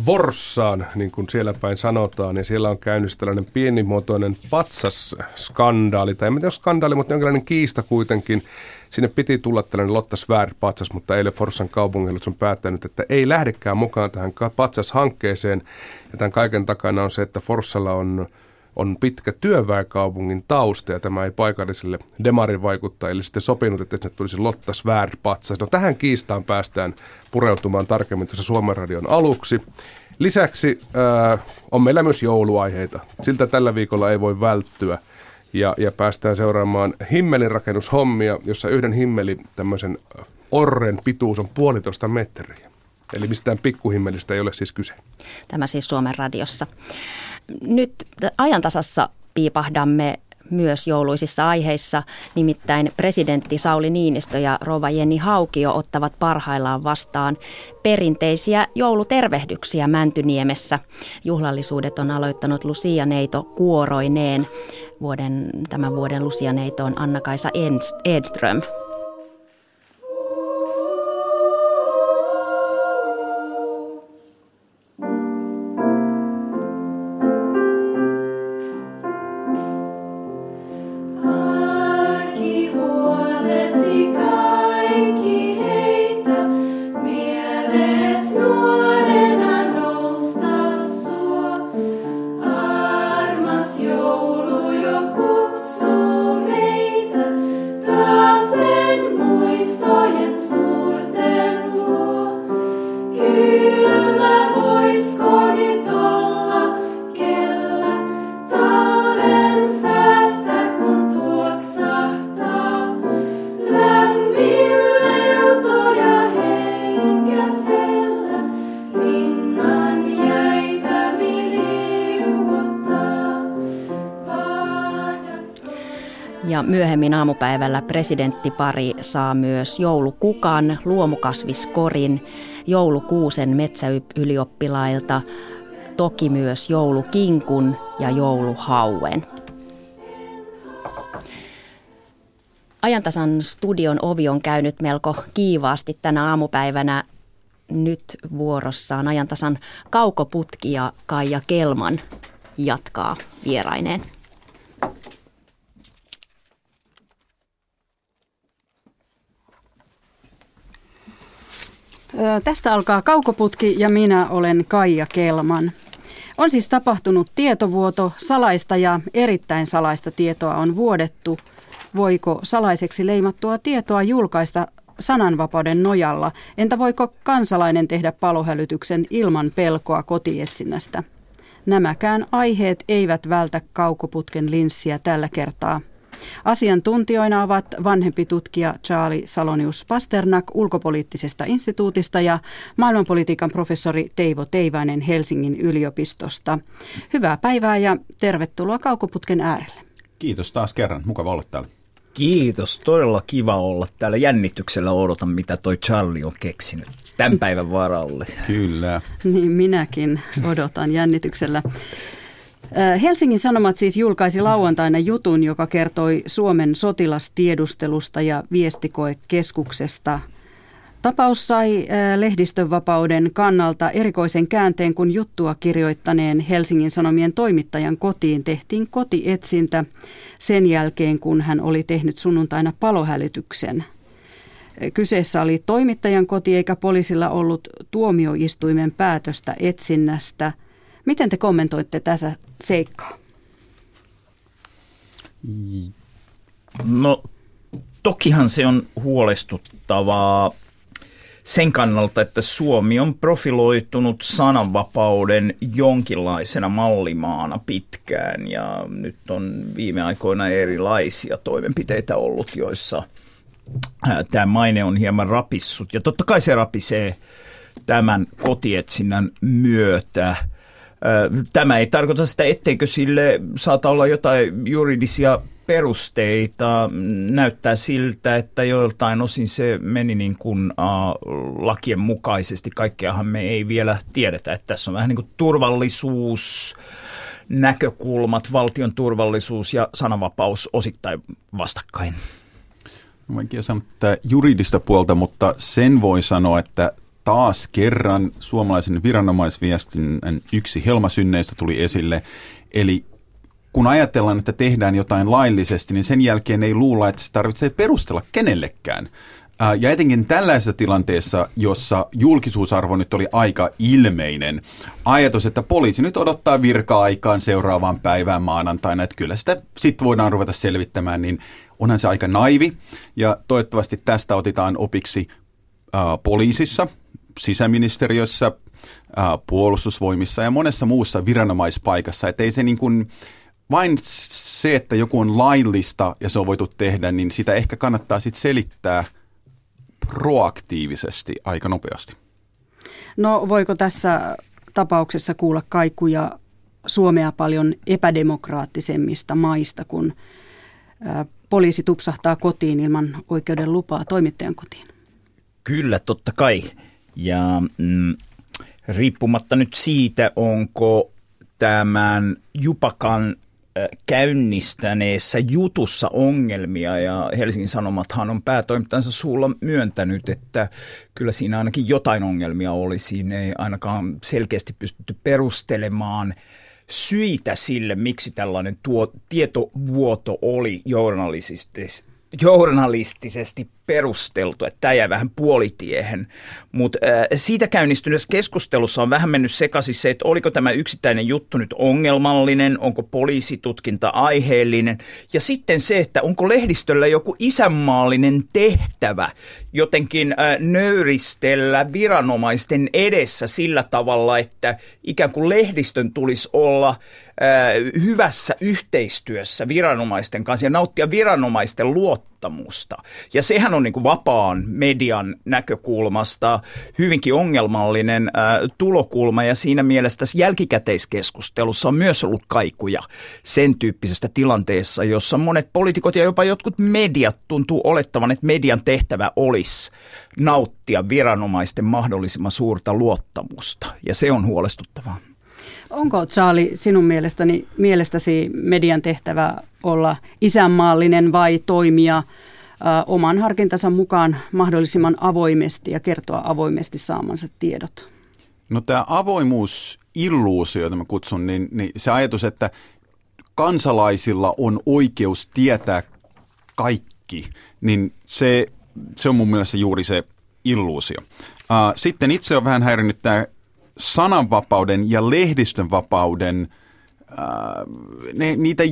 Vorssaan, niin kuin siellä päin sanotaan, ja siellä on käynnissä tällainen pienimuotoinen patsasskandaali, tai en tiedä skandaali, mutta jonkinlainen kiista kuitenkin. Sinne piti tulla tällainen Lotta Svärd-patsas, mutta eilen Forssan kaupungilla on päättänyt, että ei lähdekään mukaan tähän patsashankkeeseen. Ja tämän kaiken takana on se, että Forssalla on on pitkä työväenkaupungin tausta ja tämä ei paikallisille demarivaikuttajille sitten sopinut, että se tulisi Lotta Svärd patsas. No tähän kiistaan päästään pureutumaan tarkemmin tuossa Suomen radion aluksi. Lisäksi äh, on meillä myös jouluaiheita. Siltä tällä viikolla ei voi välttyä. Ja, ja päästään seuraamaan himmelin rakennushommia, jossa yhden himmeli tämmöisen orren pituus on puolitoista metriä. Eli mistään pikkuhimmelistä ei ole siis kyse. Tämä siis Suomen radiossa. Nyt ajantasassa piipahdamme myös jouluisissa aiheissa, nimittäin presidentti Sauli Niinistö ja rouva Jenni Haukio ottavat parhaillaan vastaan perinteisiä joulutervehdyksiä Mäntyniemessä. Juhlallisuudet on aloittanut Lucia Neito kuoroineen. Vuoden, tämän vuoden Lucia Neito on Anna-Kaisa Edström. Myöhemmin aamupäivällä presidenttipari saa myös joulukukan, luomukasviskorin, joulukuusen metsäylioppilailta, toki myös joulukinkun ja jouluhauen. Ajantasan studion ovi on käynyt melko kiivaasti tänä aamupäivänä. Nyt vuorossaan ajantasan kaukoputki ja Kaija Kelman jatkaa vieraineen. Tästä alkaa kaukoputki ja minä olen Kaija Kelman. On siis tapahtunut tietovuoto, salaista ja erittäin salaista tietoa on vuodettu. Voiko salaiseksi leimattua tietoa julkaista sananvapauden nojalla? Entä voiko kansalainen tehdä palohälytyksen ilman pelkoa kotietsinnästä? Nämäkään aiheet eivät vältä kaukoputken linssiä tällä kertaa. Asiantuntijoina ovat vanhempi tutkija Charlie Salonius Pasternak ulkopoliittisesta instituutista ja maailmanpolitiikan professori Teivo Teivainen Helsingin yliopistosta. Hyvää päivää ja tervetuloa Kaukoputken äärelle. Kiitos taas kerran. Mukava olla täällä. Kiitos, todella kiva olla täällä. Jännityksellä odotan, mitä toi Charlie on keksinyt tämän päivän varalle. Kyllä. Niin minäkin odotan jännityksellä. Helsingin Sanomat siis julkaisi lauantaina jutun, joka kertoi Suomen sotilastiedustelusta ja viestikoekeskuksesta. Tapaus sai lehdistönvapauden kannalta erikoisen käänteen, kun juttua kirjoittaneen Helsingin Sanomien toimittajan kotiin tehtiin kotietsintä sen jälkeen, kun hän oli tehnyt sunnuntaina palohälytyksen. Kyseessä oli toimittajan koti eikä poliisilla ollut tuomioistuimen päätöstä etsinnästä. Miten te kommentoitte tässä seikkaa? No tokihan se on huolestuttavaa sen kannalta, että Suomi on profiloitunut sananvapauden jonkinlaisena mallimaana pitkään ja nyt on viime aikoina erilaisia toimenpiteitä ollut, joissa tämä maine on hieman rapissut. Ja totta kai se rapisee tämän kotietsinnän myötä. Tämä ei tarkoita sitä, etteikö sille saata olla jotain juridisia perusteita. Näyttää siltä, että joiltain osin se meni niin kuin uh, lakien mukaisesti. Kaikkeahan me ei vielä tiedetä, että tässä on vähän niin kuin turvallisuus, näkökulmat, valtion turvallisuus ja sananvapaus osittain vastakkain. En sanoa tätä juridista puolta, mutta sen voi sanoa, että taas kerran suomalaisen viranomaisviestinnän yksi helmasynneistä tuli esille. Eli kun ajatellaan, että tehdään jotain laillisesti, niin sen jälkeen ei luulla, että se tarvitsee perustella kenellekään. Ja etenkin tällaisessa tilanteessa, jossa julkisuusarvo nyt oli aika ilmeinen, ajatus, että poliisi nyt odottaa virka-aikaan seuraavaan päivään maanantaina, että kyllä sitä sitten voidaan ruveta selvittämään, niin onhan se aika naivi. Ja toivottavasti tästä otetaan opiksi äh, poliisissa, sisäministeriössä, äh, puolustusvoimissa ja monessa muussa viranomaispaikassa, että ei se niin kuin, vain se, että joku on laillista ja se on voitu tehdä, niin sitä ehkä kannattaa sitten selittää proaktiivisesti aika nopeasti. No voiko tässä tapauksessa kuulla kaikuja Suomea paljon epädemokraattisemmista maista, kun poliisi tupsahtaa kotiin ilman oikeuden lupaa toimittajan kotiin? Kyllä, totta kai. Ja mm, riippumatta nyt siitä, onko tämän Jupakan käynnistäneessä jutussa ongelmia ja Helsingin Sanomathan on päätoimittajansa suulla myöntänyt, että kyllä siinä ainakin jotain ongelmia oli. Siinä ei ainakaan selkeästi pystytty perustelemaan syitä sille, miksi tällainen tuo, tietovuoto oli journalistisesti journalistisesti perusteltu, että tämä jäi vähän puolitiehen. Mutta äh, siitä käynnistyneessä keskustelussa on vähän mennyt sekaisin se, että oliko tämä yksittäinen juttu nyt ongelmallinen, onko poliisitutkinta aiheellinen, ja sitten se, että onko lehdistöllä joku isänmaallinen tehtävä jotenkin äh, nöyristellä viranomaisten edessä sillä tavalla, että ikään kuin lehdistön tulisi olla hyvässä yhteistyössä viranomaisten kanssa ja nauttia viranomaisten luottamusta. Ja sehän on niin kuin vapaan median näkökulmasta hyvinkin ongelmallinen tulokulma ja siinä mielessä tässä jälkikäteiskeskustelussa on myös ollut kaikuja sen tyyppisestä tilanteessa, jossa monet poliitikot ja jopa jotkut mediat tuntuu olettavan, että median tehtävä olisi nauttia viranomaisten mahdollisimman suurta luottamusta ja se on huolestuttavaa. Onko Charlie sinun mielestäni, mielestäsi median tehtävä olla isänmaallinen vai toimia oman harkintansa mukaan mahdollisimman avoimesti ja kertoa avoimesti saamansa tiedot? No tämä avoimuusilluusio, jota mä kutsun, niin, niin se ajatus, että kansalaisilla on oikeus tietää kaikki, niin se, se on mun mielestä juuri se illuusio. Sitten itse on vähän häirinnyt tämä sananvapauden ja lehdistönvapauden, ne, niitä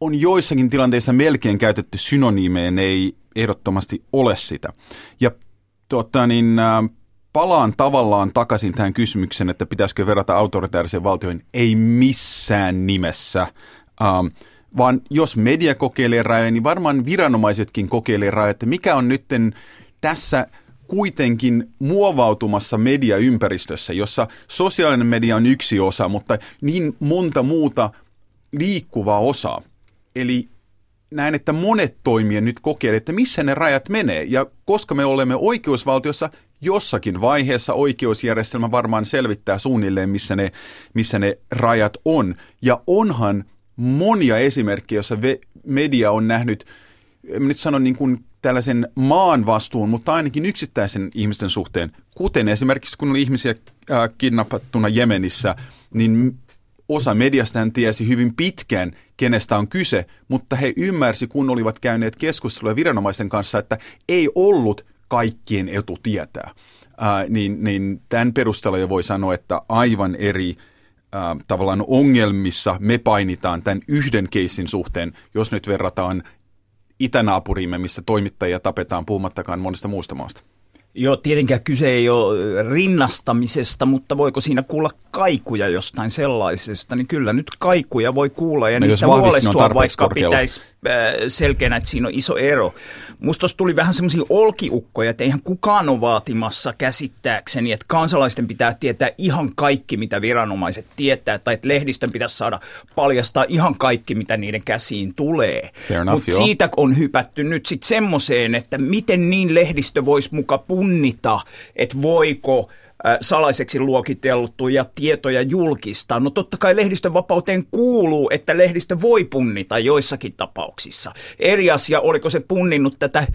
on joissakin tilanteissa melkein käytetty synoniimeen, ei ehdottomasti ole sitä. Ja tota, niin, äh, palaan tavallaan takaisin tähän kysymykseen, että pitäisikö verrata autoritaariseen valtioihin. Ei missään nimessä. Ähm, vaan jos media kokeilee rajoja, niin varmaan viranomaisetkin kokeilee rajoja, että mikä on nytten tässä kuitenkin muovautumassa mediaympäristössä, jossa sosiaalinen media on yksi osa, mutta niin monta muuta liikkuvaa osaa. Eli näen, että monet toimijat nyt kokeilevat, että missä ne rajat menee. Ja koska me olemme oikeusvaltiossa, jossakin vaiheessa oikeusjärjestelmä varmaan selvittää suunnilleen, missä ne, missä ne rajat on. Ja onhan monia esimerkkejä, joissa media on nähnyt, nyt sanon niin kuin tällaisen maan vastuun, mutta ainakin yksittäisen ihmisten suhteen, kuten esimerkiksi kun on ihmisiä äh, kidnappattuna Jemenissä, niin osa mediasta hän tiesi hyvin pitkään, kenestä on kyse, mutta he ymmärsi, kun olivat käyneet keskustelua viranomaisten kanssa, että ei ollut kaikkien etu tietää. Ää, niin, niin tämän perusteella jo voi sanoa, että aivan eri ää, tavallaan ongelmissa me painitaan tämän yhden keissin suhteen, jos nyt verrataan itänaapuriimme, missä toimittajia tapetaan puhumattakaan monesta muusta maasta. Joo, tietenkään kyse ei ole rinnastamisesta, mutta voiko siinä kuulla kaikuja jostain sellaisesta, niin kyllä nyt kaikuja voi kuulla ja no niistä huolestua, vaikka korkealla. pitäisi äh, selkeänä, että siinä on iso ero. Musta tuli vähän semmoisia olkiukkoja, että eihän kukaan ole vaatimassa käsittääkseni, että kansalaisten pitää tietää ihan kaikki, mitä viranomaiset tietää, tai että lehdistön pitäisi saada paljastaa ihan kaikki, mitä niiden käsiin tulee. Mutta siitä on hypätty nyt sitten semmoiseen, että miten niin lehdistö voisi muka punnita, että voiko salaiseksi luokiteltuja tietoja julkistaa. No totta kai lehdistön vapauteen kuuluu, että lehdistö voi punnita joissakin tapauksissa. Eri asia, oliko se punninnut tätä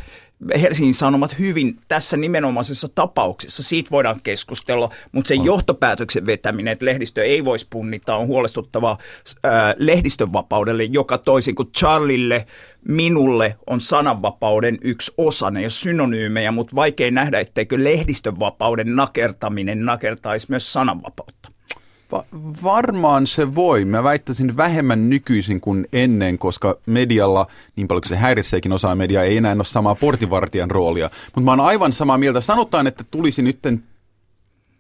Helsingin Sanomat hyvin tässä nimenomaisessa tapauksessa. Siitä voidaan keskustella, mutta sen johtopäätöksen vetäminen, että lehdistö ei voisi punnita, on huolestuttavaa äh, lehdistön vapaudelle, joka toisin kuin Charlille, minulle on sananvapauden yksi osa. Ne ei ole synonyymejä, mutta vaikea nähdä, etteikö lehdistön vapauden nakertaminen nakertaisi myös sananvapautta. Va- varmaan se voi. Mä väittäisin vähemmän nykyisin kuin ennen, koska medialla, niin paljon kuin se häiritseekin osaa mediaa, ei enää ole samaa portivartijan roolia. Mutta mä oon aivan samaa mieltä. Sanotaan, että tulisi nytten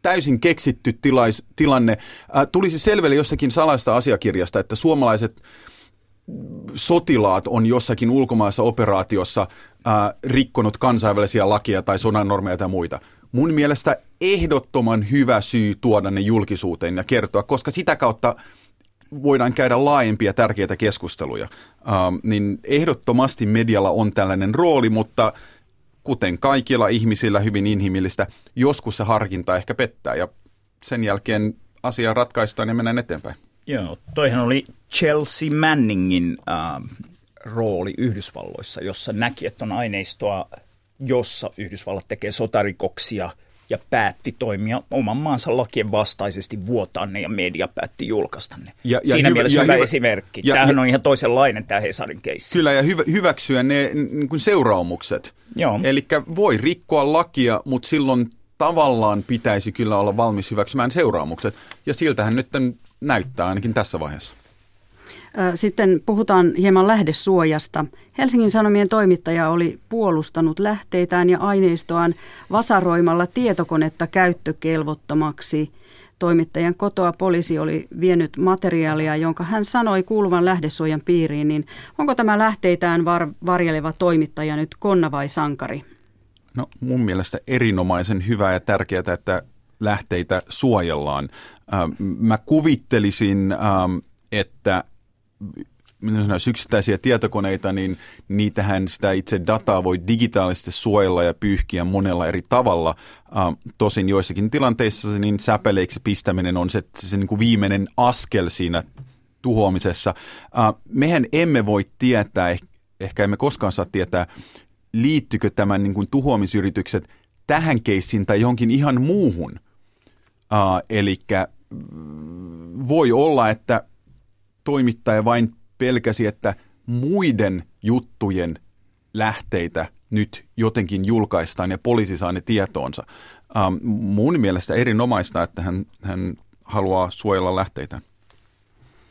täysin keksitty tilais, tilanne. Äh, tulisi selville jossakin salaista asiakirjasta, että suomalaiset sotilaat on jossakin ulkomaassa operaatiossa äh, rikkonut kansainvälisiä lakia tai sodan normeja tai muita – mun mielestä ehdottoman hyvä syy tuoda ne julkisuuteen ja kertoa, koska sitä kautta voidaan käydä laajempia tärkeitä keskusteluja. Uh, niin ehdottomasti medialla on tällainen rooli, mutta kuten kaikilla ihmisillä hyvin inhimillistä, joskus se harkinta ehkä pettää ja sen jälkeen asia ratkaistaan ja mennään eteenpäin. Joo, toihan oli Chelsea Manningin uh, rooli Yhdysvalloissa, jossa näki, että on aineistoa jossa Yhdysvallat tekee sotarikoksia ja päätti toimia oman maansa lakien vastaisesti vuotaa ne ja media päätti julkaista ne. Ja, ja Siinä hyvä, mielessä ja hyvä, hyvä esimerkki. Ja, Tämähän ja, on ihan toisenlainen tämä Hesarin keissi. Kyllä ja hyvä, hyväksyä ne niin kuin seuraamukset. Eli voi rikkoa lakia, mutta silloin tavallaan pitäisi kyllä olla valmis hyväksymään seuraamukset. Ja siltähän nyt näyttää ainakin tässä vaiheessa. Sitten puhutaan hieman lähdesuojasta. Helsingin Sanomien toimittaja oli puolustanut lähteitään ja aineistoaan vasaroimalla tietokonetta käyttökelvottomaksi. Toimittajan kotoa poliisi oli vienyt materiaalia, jonka hän sanoi kuuluvan lähdesuojan piiriin. Niin onko tämä lähteitään var- varjeleva toimittaja nyt konna vai sankari? No mun mielestä erinomaisen hyvää ja tärkeää, että lähteitä suojellaan. mä kuvittelisin, että jos yksittäisiä tietokoneita, niin niitähän sitä itse dataa voi digitaalisesti suojella ja pyyhkiä monella eri tavalla. tosin joissakin tilanteissa niin säpeleiksi pistäminen on se, se niin kuin viimeinen askel siinä tuhoamisessa. mehän emme voi tietää, eh, ehkä emme koskaan saa tietää, liittykö tämän niin kuin tuhoamisyritykset tähän keissiin tai johonkin ihan muuhun. Uh, eli voi olla, että toimittaja vain pelkäsi, että muiden juttujen lähteitä nyt jotenkin julkaistaan ja poliisi saa ne tietoonsa. Ähm, mun mielestä erinomaista, että hän, hän haluaa suojella lähteitä.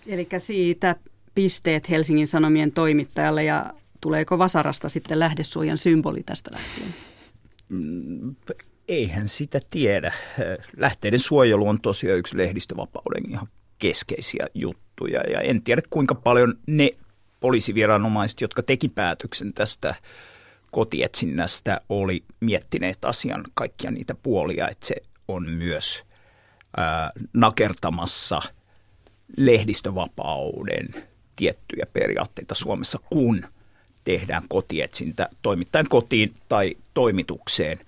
Eli siitä pisteet Helsingin Sanomien toimittajalle ja tuleeko Vasarasta sitten lähdesuojan symboli tästä lähtien? Mm, eihän sitä tiedä. Lähteiden suojelu on tosiaan yksi lehdistövapauden ihan keskeisiä juttuja. Ja en tiedä kuinka paljon ne poliisiviranomaiset, jotka teki päätöksen tästä kotietsinnästä, oli miettineet asian kaikkia niitä puolia, että se on myös ää, nakertamassa lehdistövapauden tiettyjä periaatteita Suomessa, kun tehdään kotietsintä toimittajan kotiin tai toimitukseen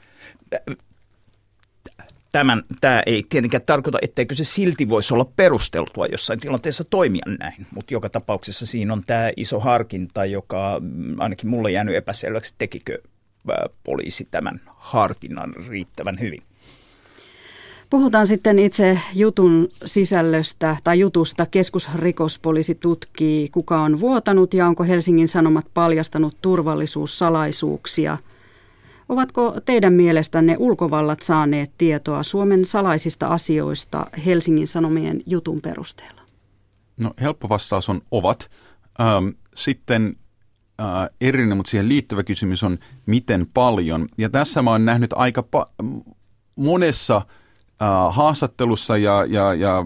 tämän, tämä ei tietenkään tarkoita, etteikö se silti voisi olla perusteltua jossain tilanteessa toimia näin, mutta joka tapauksessa siinä on tämä iso harkinta, joka mm, ainakin mulle jäänyt epäselväksi, tekikö poliisi tämän harkinnan riittävän hyvin. Puhutaan sitten itse jutun sisällöstä tai jutusta. Keskusrikospoliisi tutkii, kuka on vuotanut ja onko Helsingin Sanomat paljastanut turvallisuussalaisuuksia. Ovatko teidän mielestänne ulkovallat saaneet tietoa Suomen salaisista asioista Helsingin Sanomien jutun perusteella? No helppo vastaus on ovat. Ähm, sitten äh, erillinen, mutta siihen liittyvä kysymys on, miten paljon. Ja tässä mä oon nähnyt aika pa- monessa äh, haastattelussa ja, ja, ja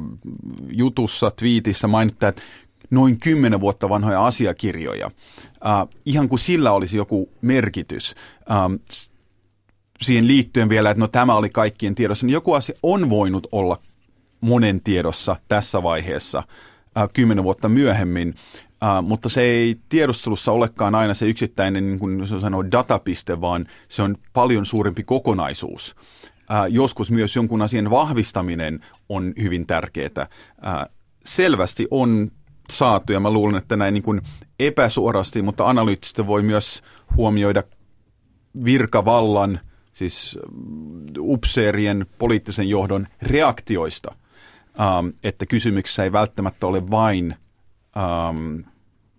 jutussa, twiitissä mainittaa, että noin kymmenen vuotta vanhoja asiakirjoja. Äh, ihan kuin sillä olisi joku merkitys. Ähm, siihen liittyen vielä, että no tämä oli kaikkien tiedossa, niin joku asia on voinut olla monen tiedossa tässä vaiheessa äh, kymmenen vuotta myöhemmin. Uh, mutta se ei tiedustelussa olekaan aina se yksittäinen niin kuin sanoo, datapiste, vaan se on paljon suurempi kokonaisuus. Uh, joskus myös jonkun asian vahvistaminen on hyvin tärkeää. Uh, selvästi on saatu, ja mä luulen, että näin niin kuin epäsuorasti, mutta analyyttisesti voi myös huomioida virkavallan, siis upseerien poliittisen johdon reaktioista, um, että kysymyksessä ei välttämättä ole vain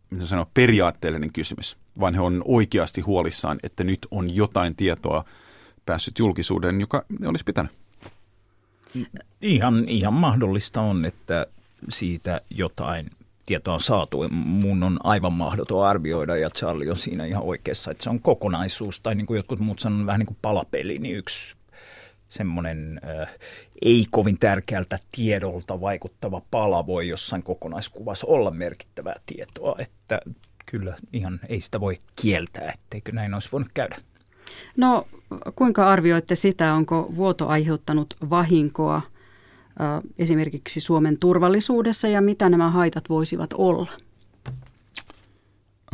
miten sanoa, periaatteellinen kysymys, vaan he on oikeasti huolissaan, että nyt on jotain tietoa päässyt julkisuuden, joka ne olisi pitänyt. Ihan, ihan mahdollista on, että siitä jotain tietoa on saatu. Mun on aivan mahdoton arvioida, ja Charlie on siinä ihan oikeassa, että se on kokonaisuus, tai niin kuin jotkut muut sanoo, vähän niin kuin palapeli, niin yksi semmoinen äh, ei kovin tärkeältä tiedolta vaikuttava pala voi jossain kokonaiskuvassa olla merkittävää tietoa, että kyllä ihan ei sitä voi kieltää, etteikö näin olisi voinut käydä. No kuinka arvioitte sitä, onko vuoto aiheuttanut vahinkoa esimerkiksi Suomen turvallisuudessa ja mitä nämä haitat voisivat olla?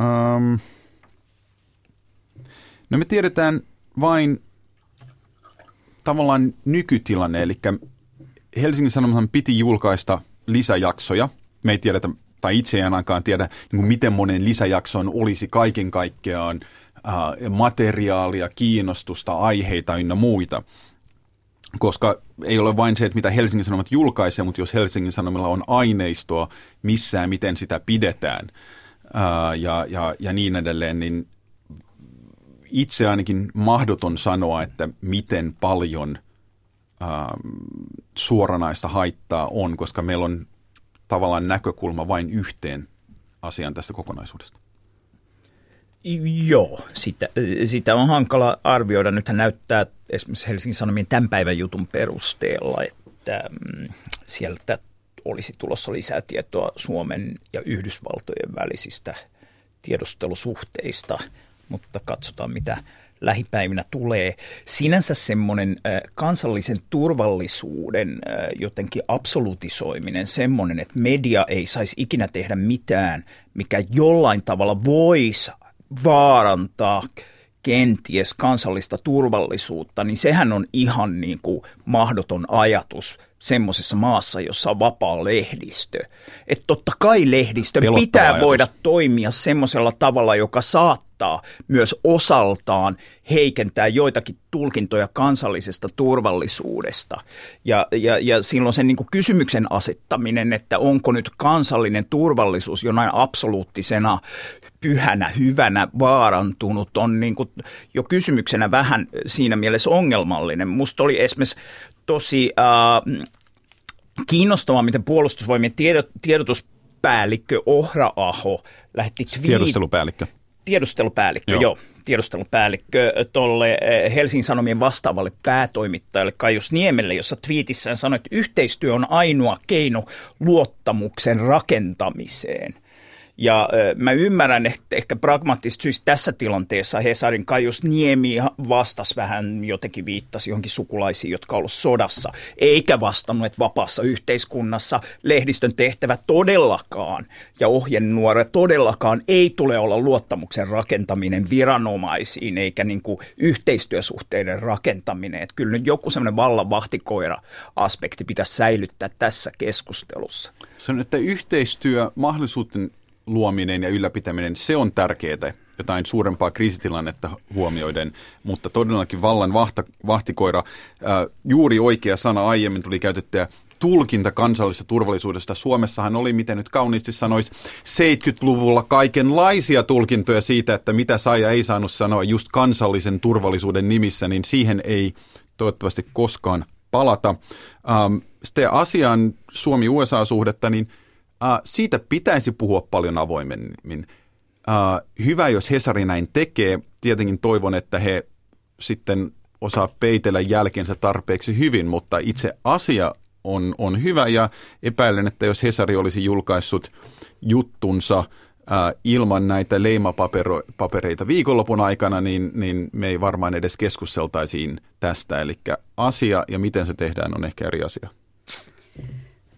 Um, no me tiedetään vain tavallaan nykytilanne, eli Helsingin Sanomathan piti julkaista lisäjaksoja. Me ei tiedetä, tai itse ei ainakaan tiedä, niin kuin miten monen lisäjakson olisi kaiken kaikkiaan äh, materiaalia, kiinnostusta, aiheita ynnä muita. Koska ei ole vain se, että mitä Helsingin Sanomat julkaisee, mutta jos Helsingin Sanomilla on aineistoa missään, miten sitä pidetään ää, ja, ja, ja niin edelleen, niin itse ainakin mahdoton sanoa, että miten paljon ähm, suoranaista haittaa on, koska meillä on tavallaan näkökulma vain yhteen asiaan tästä kokonaisuudesta. Joo, sitä, sitä on hankala arvioida. Nythän näyttää esimerkiksi Helsingin Sanomien tämän päivän jutun perusteella, että mm, sieltä olisi tulossa lisää tietoa Suomen ja Yhdysvaltojen välisistä tiedustelusuhteista – mutta katsotaan mitä lähipäivinä tulee. Sinänsä semmoinen kansallisen turvallisuuden jotenkin absolutisoiminen, semmoinen, että media ei saisi ikinä tehdä mitään, mikä jollain tavalla voisi vaarantaa kenties kansallista turvallisuutta, niin sehän on ihan niin kuin mahdoton ajatus semmoisessa maassa, jossa on vapaa lehdistö. Että totta kai lehdistö pitää ajatus. voida toimia semmoisella tavalla, joka saattaa myös osaltaan heikentää joitakin tulkintoja kansallisesta turvallisuudesta. Ja, ja, ja silloin sen niin kuin kysymyksen asettaminen, että onko nyt kansallinen turvallisuus jonain absoluuttisena pyhänä, hyvänä vaarantunut on niin kuin jo kysymyksenä vähän siinä mielessä ongelmallinen. Musta oli esimerkiksi tosi äh, kiinnostavaa, miten puolustusvoimien tiedot, tiedotuspäällikkö Ohra-aho lähetti twiit... Tiedustelupäällikkö. Tiedustelupäällikkö, joo. joo tiedustelupäällikkö tuolle eh, Helsingin Sanomien vastaavalle päätoimittajalle Kaius Niemelle, jossa twiitissään sanoi, että yhteistyö on ainoa keino luottamuksen rakentamiseen – ja mä ymmärrän, että ehkä pragmaattisesti syistä tässä tilanteessa Hesarin Kaius Niemi vastasi vähän, jotenkin viittasi johonkin sukulaisiin, jotka ovat sodassa, eikä vastannut, että vapaassa yhteiskunnassa lehdistön tehtävä todellakaan ja ohjenuora todellakaan ei tule olla luottamuksen rakentaminen viranomaisiin eikä niin kuin yhteistyösuhteiden rakentaminen. Että kyllä nyt joku semmoinen vallan vahtikoira-aspekti pitäisi säilyttää tässä keskustelussa. Se on, että yhteistyö mahdollisuuden luominen ja ylläpitäminen, se on tärkeää jotain suurempaa kriisitilannetta huomioiden, mutta todellakin vallan vahta, vahtikoira, ää, juuri oikea sana aiemmin tuli käytettyä, tulkinta kansallisesta turvallisuudesta. Suomessahan oli, miten nyt kauniisti sanoisi, 70-luvulla kaikenlaisia tulkintoja siitä, että mitä sai ja ei saanut sanoa just kansallisen turvallisuuden nimissä, niin siihen ei toivottavasti koskaan palata. Ähm, sitten asiaan Suomi-USA-suhdetta, niin äh, siitä pitäisi puhua paljon avoimemmin. Äh, hyvä, jos Hesari näin tekee. Tietenkin toivon, että he sitten osaa peitellä jälkeensä tarpeeksi hyvin, mutta itse asia on, on hyvä ja epäilen, että jos Hesari olisi julkaissut juttunsa ää, ilman näitä leimapapereita viikonlopun aikana, niin, niin me ei varmaan edes keskusteltaisiin tästä. Eli asia ja miten se tehdään on ehkä eri asia.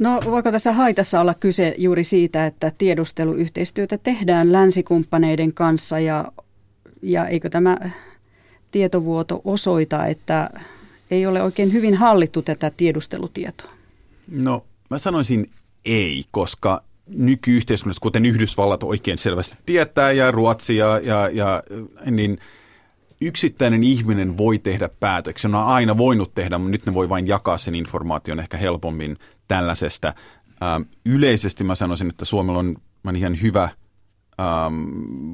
No voiko tässä haitassa olla kyse juuri siitä, että tiedusteluyhteistyötä tehdään länsikumppaneiden kanssa ja, ja eikö tämä tietovuoto osoita, että ei ole oikein hyvin hallittu tätä tiedustelutietoa? No mä sanoisin ei, koska nykyyhteiskunnassa, kuten Yhdysvallat oikein selvästi tietää ja Ruotsi ja, ja, ja niin yksittäinen ihminen voi tehdä päätöksen. On aina voinut tehdä, mutta nyt ne voi vain jakaa sen informaation ehkä helpommin tällaisesta. Ähm, yleisesti mä sanoisin, että Suomella on, on ihan hyvä ähm,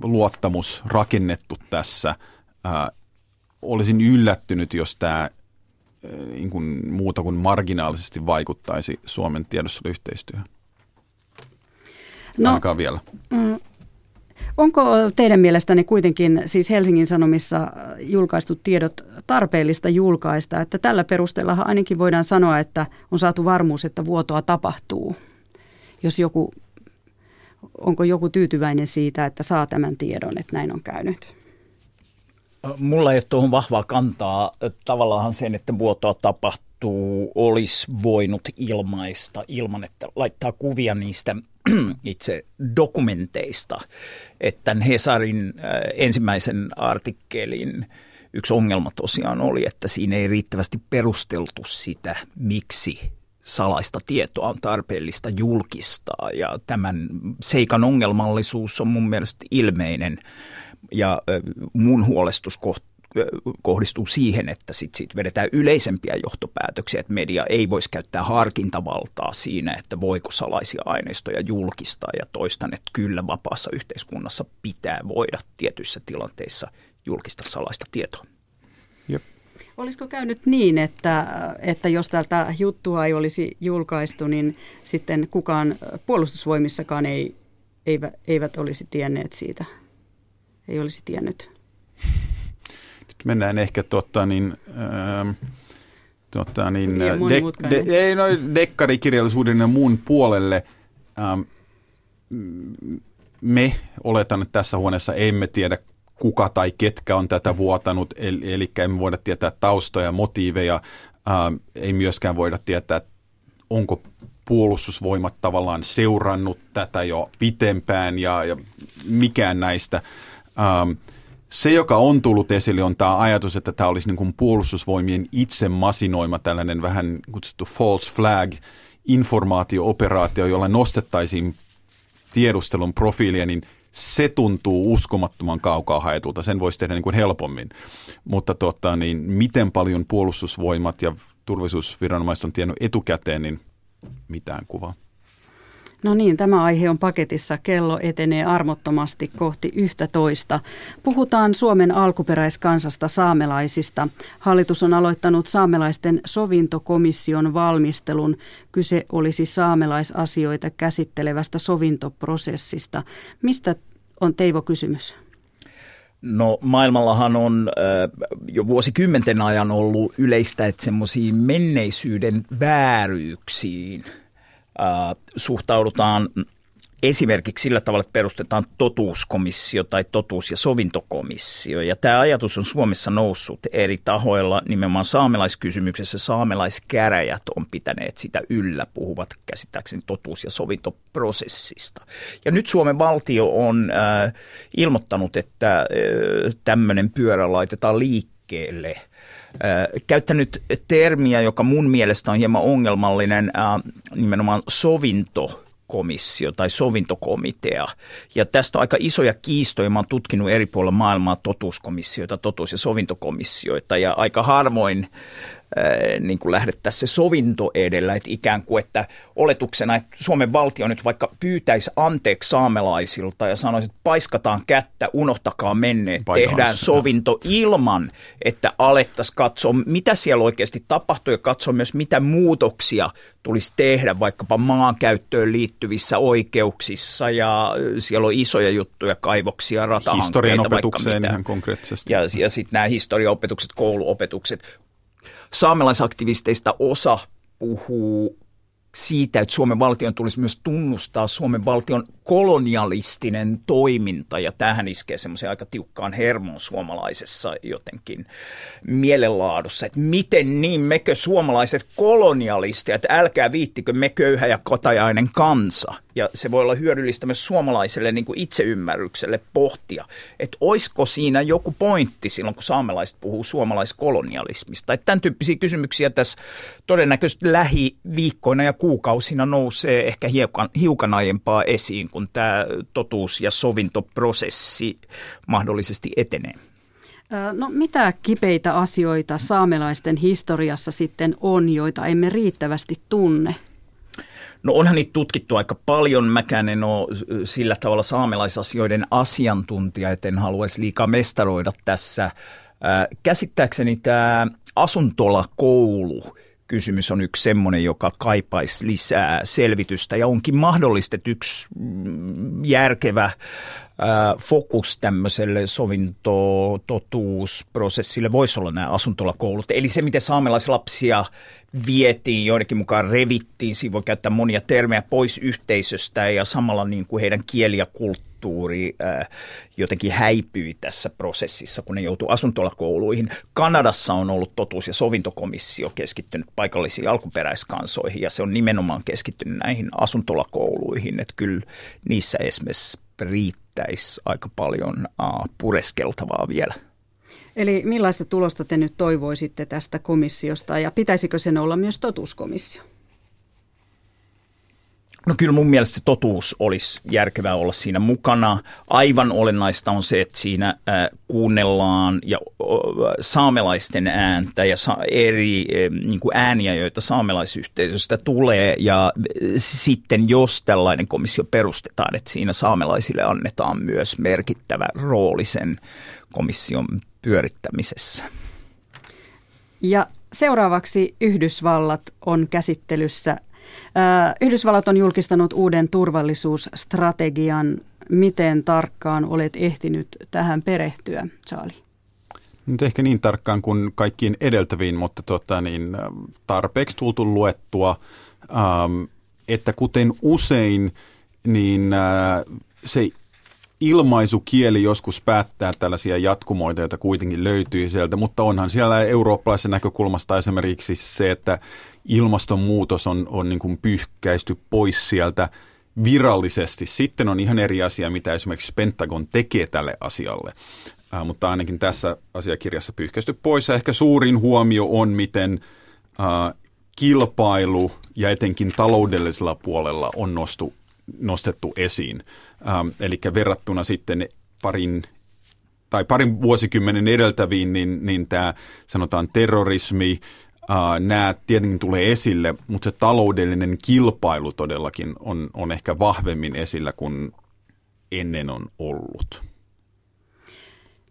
luottamus rakennettu tässä. Äh, olisin yllättynyt, jos tämä niin kuin muuta kuin marginaalisesti vaikuttaisi Suomen tiedusteluyhteistyöhön. No, Ainakaan vielä. Mm, onko teidän mielestänne kuitenkin siis Helsingin Sanomissa julkaistut tiedot tarpeellista julkaista, että tällä perusteella ainakin voidaan sanoa, että on saatu varmuus, että vuotoa tapahtuu, jos joku, onko joku tyytyväinen siitä, että saa tämän tiedon, että näin on käynyt? Mulla ei ole tuohon vahvaa kantaa. Tavallaan sen, että vuotoa tapahtuu, olisi voinut ilmaista ilman, että laittaa kuvia niistä itse dokumenteista. Että Hesarin äh, ensimmäisen artikkelin yksi ongelma tosiaan oli, että siinä ei riittävästi perusteltu sitä, miksi salaista tietoa on tarpeellista julkistaa. Ja tämän seikan ongelmallisuus on mun mielestä ilmeinen ja mun huolestus kohdistuu siihen, että sit siitä vedetään yleisempiä johtopäätöksiä, että media ei voisi käyttää harkintavaltaa siinä, että voiko salaisia aineistoja julkistaa ja toistan, että kyllä vapaassa yhteiskunnassa pitää voida tietyissä tilanteissa julkista salaista tietoa. Jep. Olisiko käynyt niin, että, että jos tältä juttua ei olisi julkaistu, niin sitten kukaan puolustusvoimissakaan ei, eivät, eivät olisi tienneet siitä? ei olisi tiennyt. Nyt mennään ehkä tota, niin, äh, tota, niin, de, de, ei, no, dekkarikirjallisuuden ja muun puolelle. Ähm, me oletan, että tässä huoneessa emme tiedä, kuka tai ketkä on tätä vuotanut, eli, eli emme voida tietää taustoja ja motiiveja. Ähm, ei myöskään voida tietää, onko puolustusvoimat tavallaan seurannut tätä jo pitempään ja, ja mikään näistä – Ähm, se, joka on tullut esille, on tämä ajatus, että tämä olisi niin kuin puolustusvoimien itse masinoima tällainen vähän kutsuttu false flag informaatio-operaatio, jolla nostettaisiin tiedustelun profiilia, niin se tuntuu uskomattoman kaukaa haetulta. Sen voisi tehdä niin kuin helpommin. Mutta tota, niin miten paljon puolustusvoimat ja turvallisuusviranomaiset on tiennyt etukäteen, niin mitään kuvaa. No niin, tämä aihe on paketissa. Kello etenee armottomasti kohti yhtä toista. Puhutaan Suomen alkuperäiskansasta saamelaisista. Hallitus on aloittanut saamelaisten sovintokomission valmistelun. Kyse olisi saamelaisasioita käsittelevästä sovintoprosessista. Mistä on Teivo kysymys? No maailmallahan on jo vuosikymmenten ajan ollut yleistä, että semmoisiin menneisyyden vääryyksiin – suhtaudutaan esimerkiksi sillä tavalla, että perustetaan totuuskomissio tai totuus- ja sovintokomissio. Ja tämä ajatus on Suomessa noussut eri tahoilla, nimenomaan saamelaiskysymyksessä saamelaiskärajät on pitäneet sitä yllä, puhuvat käsittääkseni totuus- ja sovintoprosessista. Ja nyt Suomen valtio on äh, ilmoittanut, että äh, tämmöinen pyörä laitetaan liikkeelle – käyttänyt termiä, joka mun mielestä on hieman ongelmallinen, nimenomaan sovinto komissio tai sovintokomitea. Ja tästä on aika isoja kiistoja. Mä oon tutkinut eri puolilla maailmaa totuuskomissioita, totuus- ja sovintokomissioita ja aika harvoin niin kuin lähdettäisiin se sovinto edellä, että ikään kuin, että oletuksena, että Suomen valtio nyt vaikka pyytäisi anteeksi saamelaisilta ja sanoisi, että paiskataan kättä, unohtakaa menneet, Painoas, tehdään sovinto ilman, että alettaisiin katsoa, mitä siellä oikeasti tapahtuu ja katsoa myös, mitä muutoksia tulisi tehdä vaikkapa maankäyttöön liittyvissä oikeuksissa ja siellä on isoja juttuja, kaivoksia, ratahankkeita. Historian opetukseen ihan konkreettisesti. Ja, ja sitten nämä historiaopetukset, kouluopetukset, Saamelaisaktivisteista osa puhuu siitä, että Suomen valtion tulisi myös tunnustaa Suomen valtion kolonialistinen toiminta, ja tähän iskee semmoisen aika tiukkaan hermon suomalaisessa jotenkin mielenlaadussa, että miten niin mekö suomalaiset kolonialistit, että älkää viittikö me köyhä ja kotajainen kansa. Ja se voi olla hyödyllistä myös suomalaiselle niin kuin itseymmärrykselle pohtia, että olisiko siinä joku pointti silloin, kun saamelaiset puhuu suomalaiskolonialismista. Että tämän tyyppisiä kysymyksiä tässä todennäköisesti lähiviikkoina ja kuukausina nousee ehkä hiukan, hiukan aiempaa esiin, kun tämä totuus- ja sovintoprosessi mahdollisesti etenee. No mitä kipeitä asioita saamelaisten historiassa sitten on, joita emme riittävästi tunne? No onhan niitä tutkittu aika paljon. Mäkään en ole sillä tavalla saamelaisasioiden asiantuntija, että en haluaisi liikaa mestaroida tässä. Käsittääkseni tämä asuntolakoulu – kysymys on yksi semmoinen, joka kaipaisi lisää selvitystä ja onkin mahdollista, että yksi mm, järkevä fokus tämmöiselle sovinto-totuusprosessille voisi olla nämä asuntolakoulut. Eli se, miten saamelaislapsia vietiin, joidenkin mukaan revittiin, siinä voi käyttää monia termejä pois yhteisöstä ja samalla niin kuin heidän kieli ja kulttuuri ää, jotenkin häipyi tässä prosessissa, kun ne joutuu asuntolakouluihin. Kanadassa on ollut totuus- ja sovintokomissio keskittynyt paikallisiin alkuperäiskansoihin ja se on nimenomaan keskittynyt näihin asuntolakouluihin, että kyllä niissä esimerkiksi riittäisi aika paljon uh, pureskeltavaa vielä. Eli millaista tulosta te nyt toivoisitte tästä komissiosta ja pitäisikö sen olla myös totuuskomissio? No kyllä mun mielestä se totuus olisi järkevää olla siinä mukana. Aivan olennaista on se, että siinä kuunnellaan ja saamelaisten ääntä ja eri niin kuin ääniä, joita saamelaisyhteisöstä tulee. Ja sitten jos tällainen komissio perustetaan, että siinä saamelaisille annetaan myös merkittävä rooli sen komission pyörittämisessä. Ja seuraavaksi Yhdysvallat on käsittelyssä Yhdysvallat on julkistanut uuden turvallisuusstrategian. Miten tarkkaan olet ehtinyt tähän perehtyä, Charlie? Nyt ehkä niin tarkkaan kuin kaikkiin edeltäviin, mutta tota, niin, tarpeeksi tultu luettua, ähm, että kuten usein, niin äh, se ilmaisukieli joskus päättää tällaisia jatkumoita, joita kuitenkin löytyy sieltä, mutta onhan siellä eurooppalaisen näkökulmasta esimerkiksi se, että ilmastonmuutos on, on niin kuin pyyhkäisty pois sieltä virallisesti. Sitten on ihan eri asia, mitä esimerkiksi Pentagon tekee tälle asialle. Äh, mutta ainakin tässä asiakirjassa pyyhkäisty pois. Ja ehkä suurin huomio on, miten äh, kilpailu ja etenkin taloudellisella puolella on nostu, nostettu esiin. Ähm, eli verrattuna sitten parin tai parin vuosikymmenen edeltäviin, niin, niin tämä sanotaan terrorismi, nämä tietenkin tulee esille, mutta se taloudellinen kilpailu todellakin on, on ehkä vahvemmin esillä kuin ennen on ollut.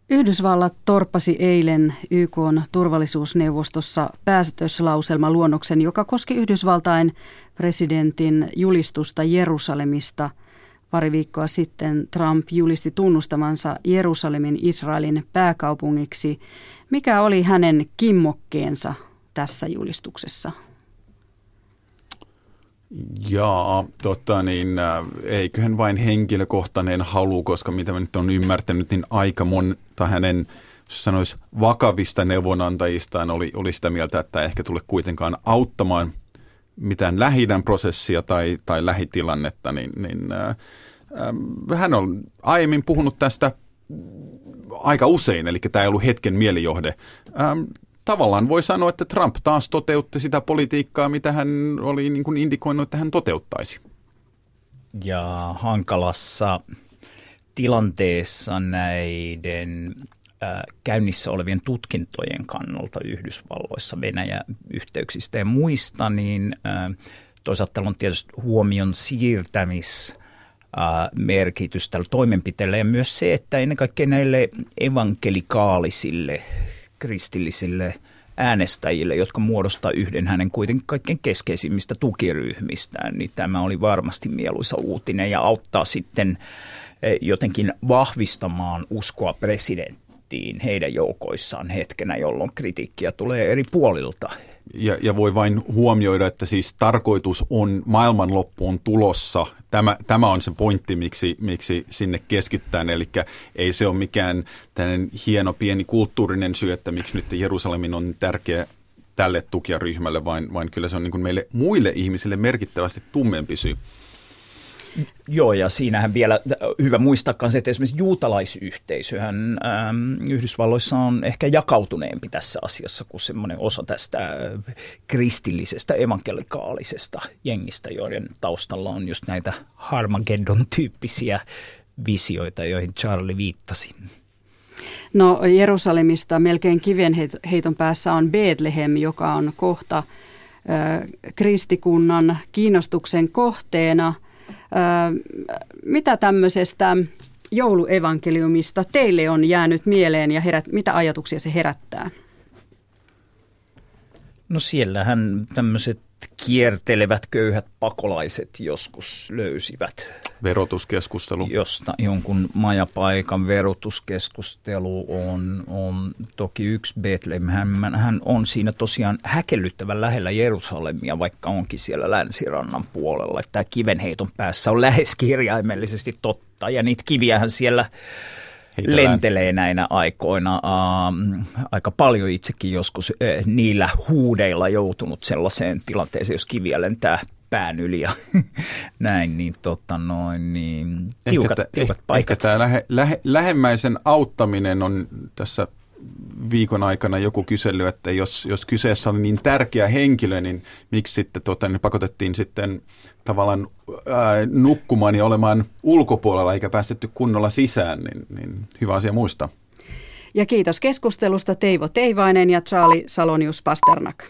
Yhdysvallat torppasi eilen YK turvallisuusneuvostossa päätöslauselma luonnoksen, joka koski Yhdysvaltain presidentin julistusta Jerusalemista. Pari viikkoa sitten Trump julisti tunnustamansa Jerusalemin Israelin pääkaupungiksi. Mikä oli hänen kimmokkeensa tässä julistuksessa? Jaa, tota niin, äh, eiköhän vain henkilökohtainen halu, koska mitä mä nyt on ymmärtänyt, niin aika monta hänen, sanoisi, vakavista neuvonantajistaan oli, oli sitä mieltä, että ehkä tule kuitenkaan auttamaan mitään lähi prosessia tai, tai lähitilannetta, niin, niin äh, äh, hän on aiemmin puhunut tästä aika usein, eli tämä ei ollut hetken mielijohde. Ähm, tavallaan voi sanoa, että Trump taas toteutti sitä politiikkaa, mitä hän oli niin kuin indikoinut, että hän toteuttaisi. ja hankalassa tilanteessa näiden käynnissä olevien tutkintojen kannalta Yhdysvalloissa Venäjä-yhteyksistä ja muista, niin toisaalta on tietysti huomion siirtämis merkitys tällä toimenpiteellä ja myös se, että ennen kaikkea näille evankelikaalisille kristillisille äänestäjille, jotka muodostaa yhden hänen kuitenkin kaikkein keskeisimmistä tukiryhmistään, niin tämä oli varmasti mieluisa uutinen ja auttaa sitten jotenkin vahvistamaan uskoa presidenttiin heidän joukoissaan hetkenä, jolloin kritiikkiä tulee eri puolilta. Ja, ja voi vain huomioida, että siis tarkoitus on maailmanloppuun tulossa. Tämä, tämä on se pointti, miksi, miksi sinne keskittään. Eli ei se ole mikään tällainen hieno pieni kulttuurinen syy, että miksi nyt Jerusalemin on tärkeä tälle tukijaryhmälle, vaan, vaan kyllä se on niin kuin meille muille ihmisille merkittävästi tummempi syy. Joo, ja siinähän vielä hyvä muistaa se, että esimerkiksi juutalaisyhteisöhän ähm, Yhdysvalloissa on ehkä jakautuneempi tässä asiassa kuin semmoinen osa tästä äh, kristillisestä evankelikaalisesta jengistä, joiden taustalla on just näitä Harmageddon-tyyppisiä visioita, joihin Charlie viittasi. No Jerusalemista melkein kivenheiton päässä on Bethlehem, joka on kohta äh, kristikunnan kiinnostuksen kohteena – mitä tämmöisestä jouluevankeliumista teille on jäänyt mieleen ja herät, mitä ajatuksia se herättää? No siellähän tämmöiset kiertelevät köyhät pakolaiset joskus löysivät. Verotuskeskustelu. Josta jonkun majapaikan verotuskeskustelu on, on toki yksi Bethlehem. Hän, hän on siinä tosiaan häkellyttävän lähellä Jerusalemia, vaikka onkin siellä länsirannan puolella. Tämä kivenheiton päässä on lähes kirjaimellisesti totta ja niitä kiviähän siellä Heitellään. lentelee näinä aikoina. Uh, aika paljon itsekin joskus uh, niillä huudeilla joutunut sellaiseen tilanteeseen, jos kiviä lentää pään yli ja näin, niin, tota noin, niin tiukat, ehkä, tiukat paikat. Ehkä tämä lähe, lähe, lähemmäisen auttaminen on tässä viikon aikana joku kysely, että jos, jos kyseessä oli niin tärkeä henkilö, niin miksi sitten tota, niin pakotettiin sitten tavallaan ää, nukkumaan ja olemaan ulkopuolella eikä päästetty kunnolla sisään, niin, niin hyvä asia muistaa. Ja kiitos keskustelusta Teivo Teivainen ja Charlie Salonius Pasternak.